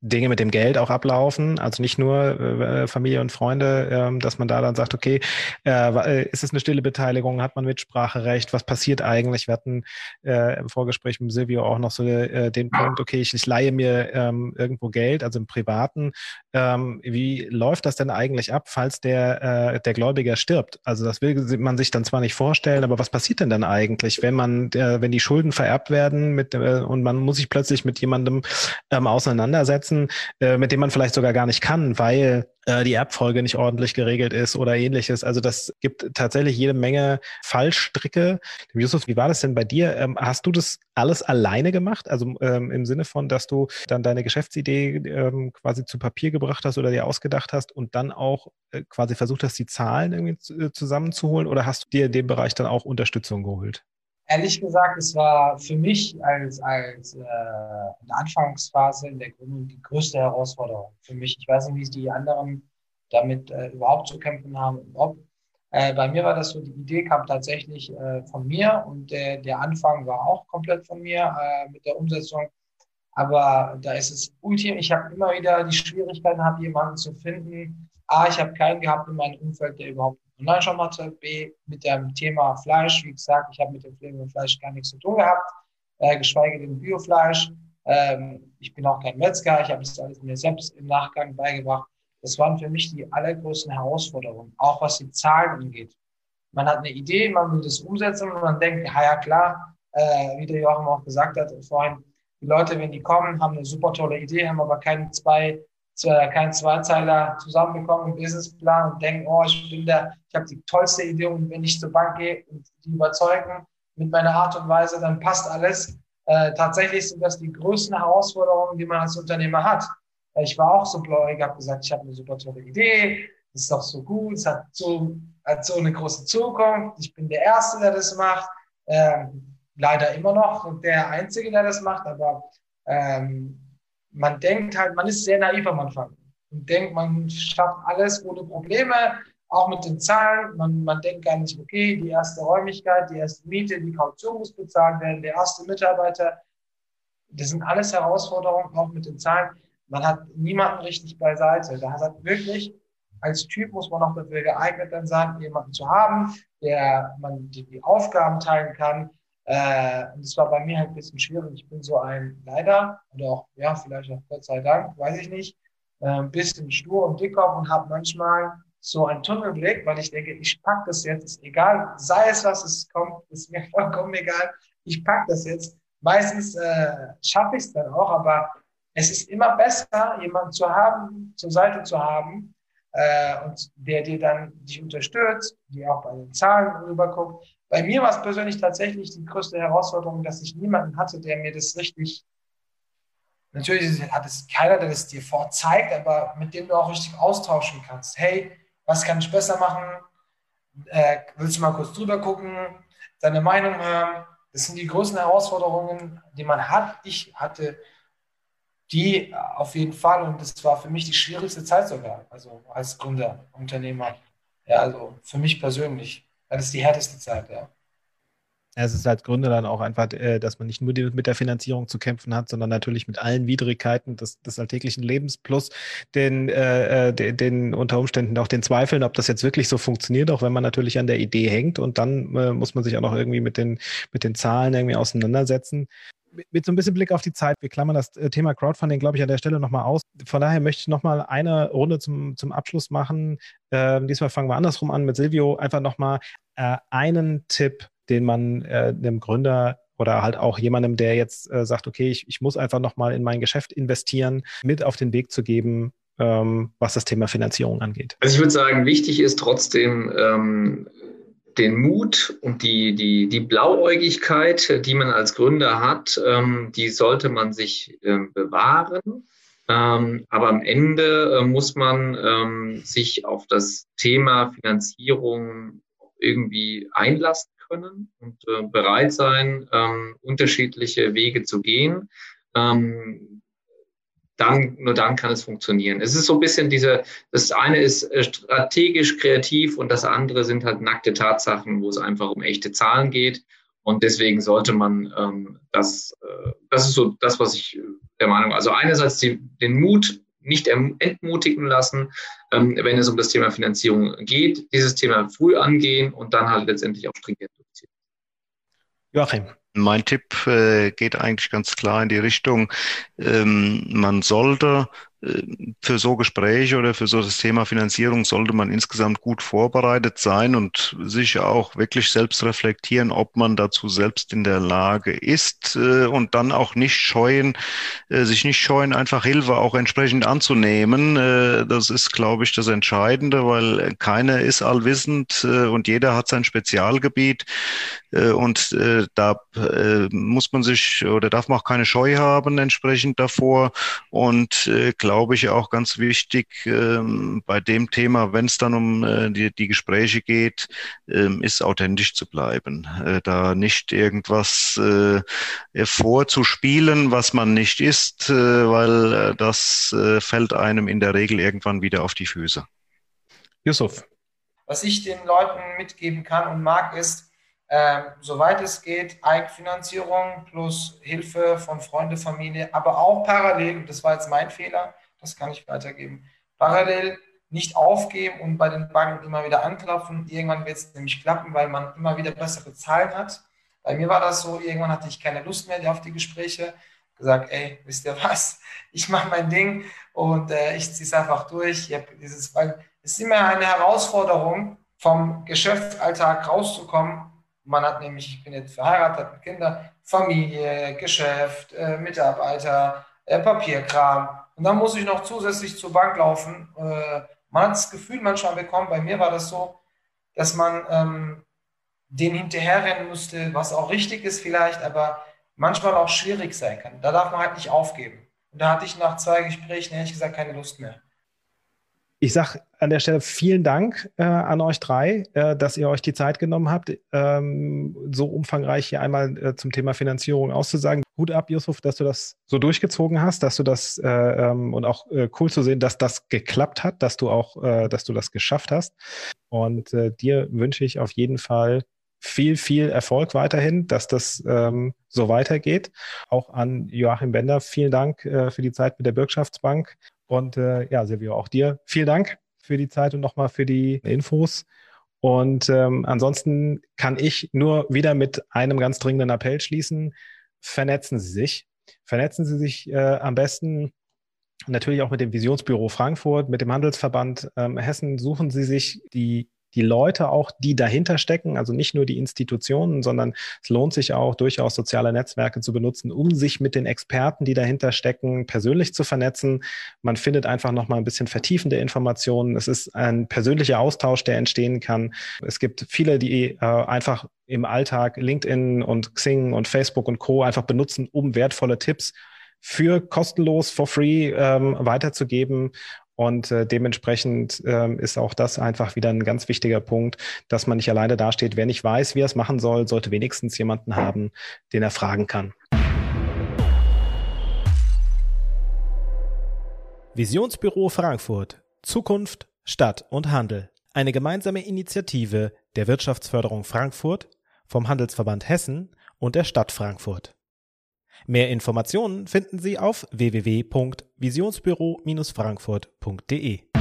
Dinge mit dem Geld auch ablaufen, also nicht nur äh, Familie und Freunde, äh, dass man da dann sagt, okay, äh, ist es eine stille Beteiligung, hat man Mitspracherecht, was passiert eigentlich? Wir hatten äh, im Vorgespräch mit Silvio auch noch so äh, den Punkt, okay, ich, ich leihe mir ähm, irgendwo Geld, also im Privaten. Ähm, wie läuft das denn eigentlich ab, falls der, äh, der Gläubiger stirbt? Also das will man sich dann zwar nicht vorstellen, aber was passiert denn dann eigentlich, wenn man, äh, wenn die Schulden vererbt werden mit, äh, und man muss sich plötzlich mit jemandem ähm, auseinandersetzen, umzusetzen, äh, mit dem man vielleicht sogar gar nicht kann, weil äh, die Erbfolge nicht ordentlich geregelt ist oder ähnliches. Also das gibt tatsächlich jede Menge Fallstricke. Justus, wie war das denn bei dir? Ähm, hast du das alles alleine gemacht? Also ähm, im Sinne von, dass du dann deine Geschäftsidee ähm, quasi zu Papier gebracht hast oder dir ausgedacht hast und dann auch äh, quasi versucht hast, die Zahlen irgendwie äh, zusammenzuholen oder hast du dir in dem Bereich dann auch Unterstützung geholt? Ehrlich gesagt, es war für mich als, als äh, in der Anfangsphase in der Gründung die größte Herausforderung für mich. Ich weiß nicht, wie die anderen damit äh, überhaupt zu kämpfen haben und ob. Äh, bei mir war das so, die Idee kam tatsächlich äh, von mir und der, der Anfang war auch komplett von mir äh, mit der Umsetzung. Aber da ist es ultim. Ich habe immer wieder die Schwierigkeiten, habe jemanden zu finden. A, ich habe keinen gehabt in meinem Umfeld, der überhaupt Online-Shop hatte. B, mit dem Thema Fleisch. Wie gesagt, ich habe mit dem Thema Fleisch gar nichts zu tun gehabt, äh, geschweige denn Biofleisch. Ähm, ich bin auch kein Metzger. Ich habe das alles mir selbst im Nachgang beigebracht. Das waren für mich die allergrößten Herausforderungen, auch was die Zahlen angeht. Man hat eine Idee, man will das umsetzen und man denkt, ja, ja klar, äh, wie der Joachim auch gesagt hat vorhin, die Leute, wenn die kommen, haben eine super tolle Idee, haben aber keine zwei kein Zweizeiler zusammenbekommen im Businessplan und denken, oh, ich bin der, ich habe die tollste Idee und wenn ich zur Bank gehe und die überzeugen mit meiner Art und Weise, dann passt alles. Äh, tatsächlich sind das die größten Herausforderungen, die man als Unternehmer hat. Ich war auch so bläuig, habe gesagt, ich habe eine super tolle Idee, das ist doch so gut, es hat so, hat so eine große Zukunft, ich bin der Erste, der das macht. Ähm, leider immer noch der Einzige, der das macht, aber ähm, man denkt halt, man ist sehr naiv am Anfang und denkt, man schafft alles ohne Probleme, auch mit den Zahlen. Man, man denkt gar nicht, okay, die erste Räumlichkeit, die erste Miete, die Kaution muss bezahlt werden, der erste Mitarbeiter. Das sind alles Herausforderungen, auch mit den Zahlen. Man hat niemanden richtig beiseite. Da hat wirklich, als Typ muss man auch dafür geeignet dann sein, jemanden zu haben, der man die, die Aufgaben teilen kann, äh, und das war bei mir halt ein bisschen schwierig. Ich bin so ein leider, oder auch, ja, vielleicht auch Gott sei Dank, weiß ich nicht, äh, ein bisschen stur und dickkopf und habe manchmal so einen Tunnelblick, weil ich denke, ich pack das jetzt, ist egal, sei es was es kommt, ist mir vollkommen egal, ich pack das jetzt. Meistens äh, schaffe ich es dann auch, aber es ist immer besser, jemanden zu haben, zur Seite zu haben, äh, und der dir dann dich unterstützt, die auch bei den Zahlen rüberguckt. Bei mir war es persönlich tatsächlich die größte Herausforderung, dass ich niemanden hatte, der mir das richtig, natürlich hat es keiner, der das dir vorzeigt, aber mit dem du auch richtig austauschen kannst. Hey, was kann ich besser machen? Äh, willst du mal kurz drüber gucken, deine Meinung hören? Das sind die größten Herausforderungen, die man hat. Ich hatte die auf jeden Fall und das war für mich die schwierigste Zeit sogar, also als Gründer, Unternehmer. Ja, also für mich persönlich. Das ist die härteste Zeit, ja. Es ist als Gründer dann auch einfach, äh, dass man nicht nur mit der Finanzierung zu kämpfen hat, sondern natürlich mit allen Widrigkeiten des, des alltäglichen Lebens plus den, äh, äh den, den unter Umständen auch den Zweifeln, ob das jetzt wirklich so funktioniert, auch wenn man natürlich an der Idee hängt und dann äh, muss man sich auch noch irgendwie mit den, mit den Zahlen irgendwie auseinandersetzen mit so ein bisschen Blick auf die Zeit, wir klammern das äh, Thema Crowdfunding, glaube ich, an der Stelle nochmal aus. Von daher möchte ich nochmal eine Runde zum, zum Abschluss machen. Ähm, diesmal fangen wir andersrum an mit Silvio. Einfach nochmal äh, einen Tipp, den man äh, einem Gründer oder halt auch jemandem, der jetzt äh, sagt, okay, ich, ich muss einfach nochmal in mein Geschäft investieren, mit auf den Weg zu geben, ähm, was das Thema Finanzierung angeht. Also ich würde sagen, wichtig ist trotzdem, ähm, den Mut und die, die, die Blauäugigkeit, die man als Gründer hat, ähm, die sollte man sich ähm, bewahren. Ähm, aber am Ende äh, muss man ähm, sich auf das Thema Finanzierung irgendwie einlassen können und äh, bereit sein, ähm, unterschiedliche Wege zu gehen. Dann, nur dann kann es funktionieren. Es ist so ein bisschen diese, das eine ist äh, strategisch kreativ und das andere sind halt nackte Tatsachen, wo es einfach um echte Zahlen geht. Und deswegen sollte man ähm, das, äh, das ist so das, was ich der Meinung, also einerseits die, den Mut nicht entmutigen lassen, ähm, wenn es um das Thema Finanzierung geht, dieses Thema früh angehen und dann halt letztendlich auch stringent durchziehen. Joachim, Mein Tipp äh, geht eigentlich ganz klar in die Richtung, ähm, man sollte für so Gespräche oder für so das Thema Finanzierung sollte man insgesamt gut vorbereitet sein und sich auch wirklich selbst reflektieren, ob man dazu selbst in der Lage ist äh, und dann auch nicht scheuen, äh, sich nicht scheuen, einfach Hilfe auch entsprechend anzunehmen. Äh, das ist, glaube ich, das Entscheidende, weil keiner ist allwissend und jeder hat sein Spezialgebiet und da muss man sich oder darf man auch keine Scheu haben entsprechend davor und glaube ich, auch ganz wichtig ähm, bei dem Thema, wenn es dann um äh, die, die Gespräche geht, ähm, ist authentisch zu bleiben. Äh, da nicht irgendwas äh, vorzuspielen, was man nicht ist, äh, weil äh, das äh, fällt einem in der Regel irgendwann wieder auf die Füße. Yusuf. Was ich den Leuten mitgeben kann und mag, ist, ähm, soweit es geht, Eigenfinanzierung plus Hilfe von Freunde, Familie, aber auch parallel, das war jetzt mein Fehler, das kann ich weitergeben. Parallel nicht aufgeben und bei den Banken immer wieder anklopfen. Irgendwann wird es nämlich klappen, weil man immer wieder bessere Zahlen hat. Bei mir war das so, irgendwann hatte ich keine Lust mehr auf die Gespräche. Gesagt, ey, wisst ihr was? Ich mache mein Ding und äh, ich ziehe es einfach durch. Ich dieses, weil es ist immer eine Herausforderung, vom Geschäftsalltag rauszukommen. Man hat nämlich, ich bin jetzt verheiratet mit Kindern, Familie, Geschäft, äh, Mitarbeiter, äh, Papierkram. Und dann muss ich noch zusätzlich zur Bank laufen. Äh, man hat das Gefühl manchmal bekommen, bei mir war das so, dass man ähm, den hinterherrennen musste, was auch richtig ist vielleicht, aber manchmal auch schwierig sein kann. Da darf man halt nicht aufgeben. Und da hatte ich nach zwei Gesprächen ehrlich gesagt keine Lust mehr. Ich sage an der Stelle vielen Dank äh, an euch drei, äh, dass ihr euch die Zeit genommen habt, ähm, so umfangreich hier einmal äh, zum Thema Finanzierung auszusagen. Hut ab, Yusuf, dass du das so durchgezogen hast, dass du das äh, ähm, und auch äh, cool zu sehen, dass das geklappt hat, dass du auch, äh, dass du das geschafft hast. Und dir wünsche ich auf jeden Fall viel, viel Erfolg weiterhin, dass das ähm, so weitergeht. Auch an Joachim Bender, vielen Dank für die Zeit mit der Bürgschaftsbank und äh, ja, Silvio, auch dir vielen Dank für die Zeit und nochmal für die Infos. Und ähm, ansonsten kann ich nur wieder mit einem ganz dringenden Appell schließen. Vernetzen Sie sich. Vernetzen Sie sich äh, am besten natürlich auch mit dem Visionsbüro Frankfurt, mit dem Handelsverband ähm, Hessen. Suchen Sie sich die die Leute auch, die dahinter stecken, also nicht nur die Institutionen, sondern es lohnt sich auch durchaus soziale Netzwerke zu benutzen, um sich mit den Experten, die dahinter stecken, persönlich zu vernetzen. Man findet einfach noch mal ein bisschen vertiefende Informationen. Es ist ein persönlicher Austausch, der entstehen kann. Es gibt viele, die äh, einfach im Alltag LinkedIn und Xing und Facebook und Co. einfach benutzen, um wertvolle Tipps für kostenlos, for free ähm, weiterzugeben. Und äh, dementsprechend ähm, ist auch das einfach wieder ein ganz wichtiger Punkt, dass man nicht alleine dasteht. Wer nicht weiß, wie er es machen soll, sollte wenigstens jemanden haben, den er fragen kann. Visionsbüro Frankfurt. Zukunft, Stadt und Handel. Eine gemeinsame Initiative der Wirtschaftsförderung Frankfurt, vom Handelsverband Hessen und der Stadt Frankfurt. Mehr Informationen finden Sie auf www.visionsbüro-frankfurt.de.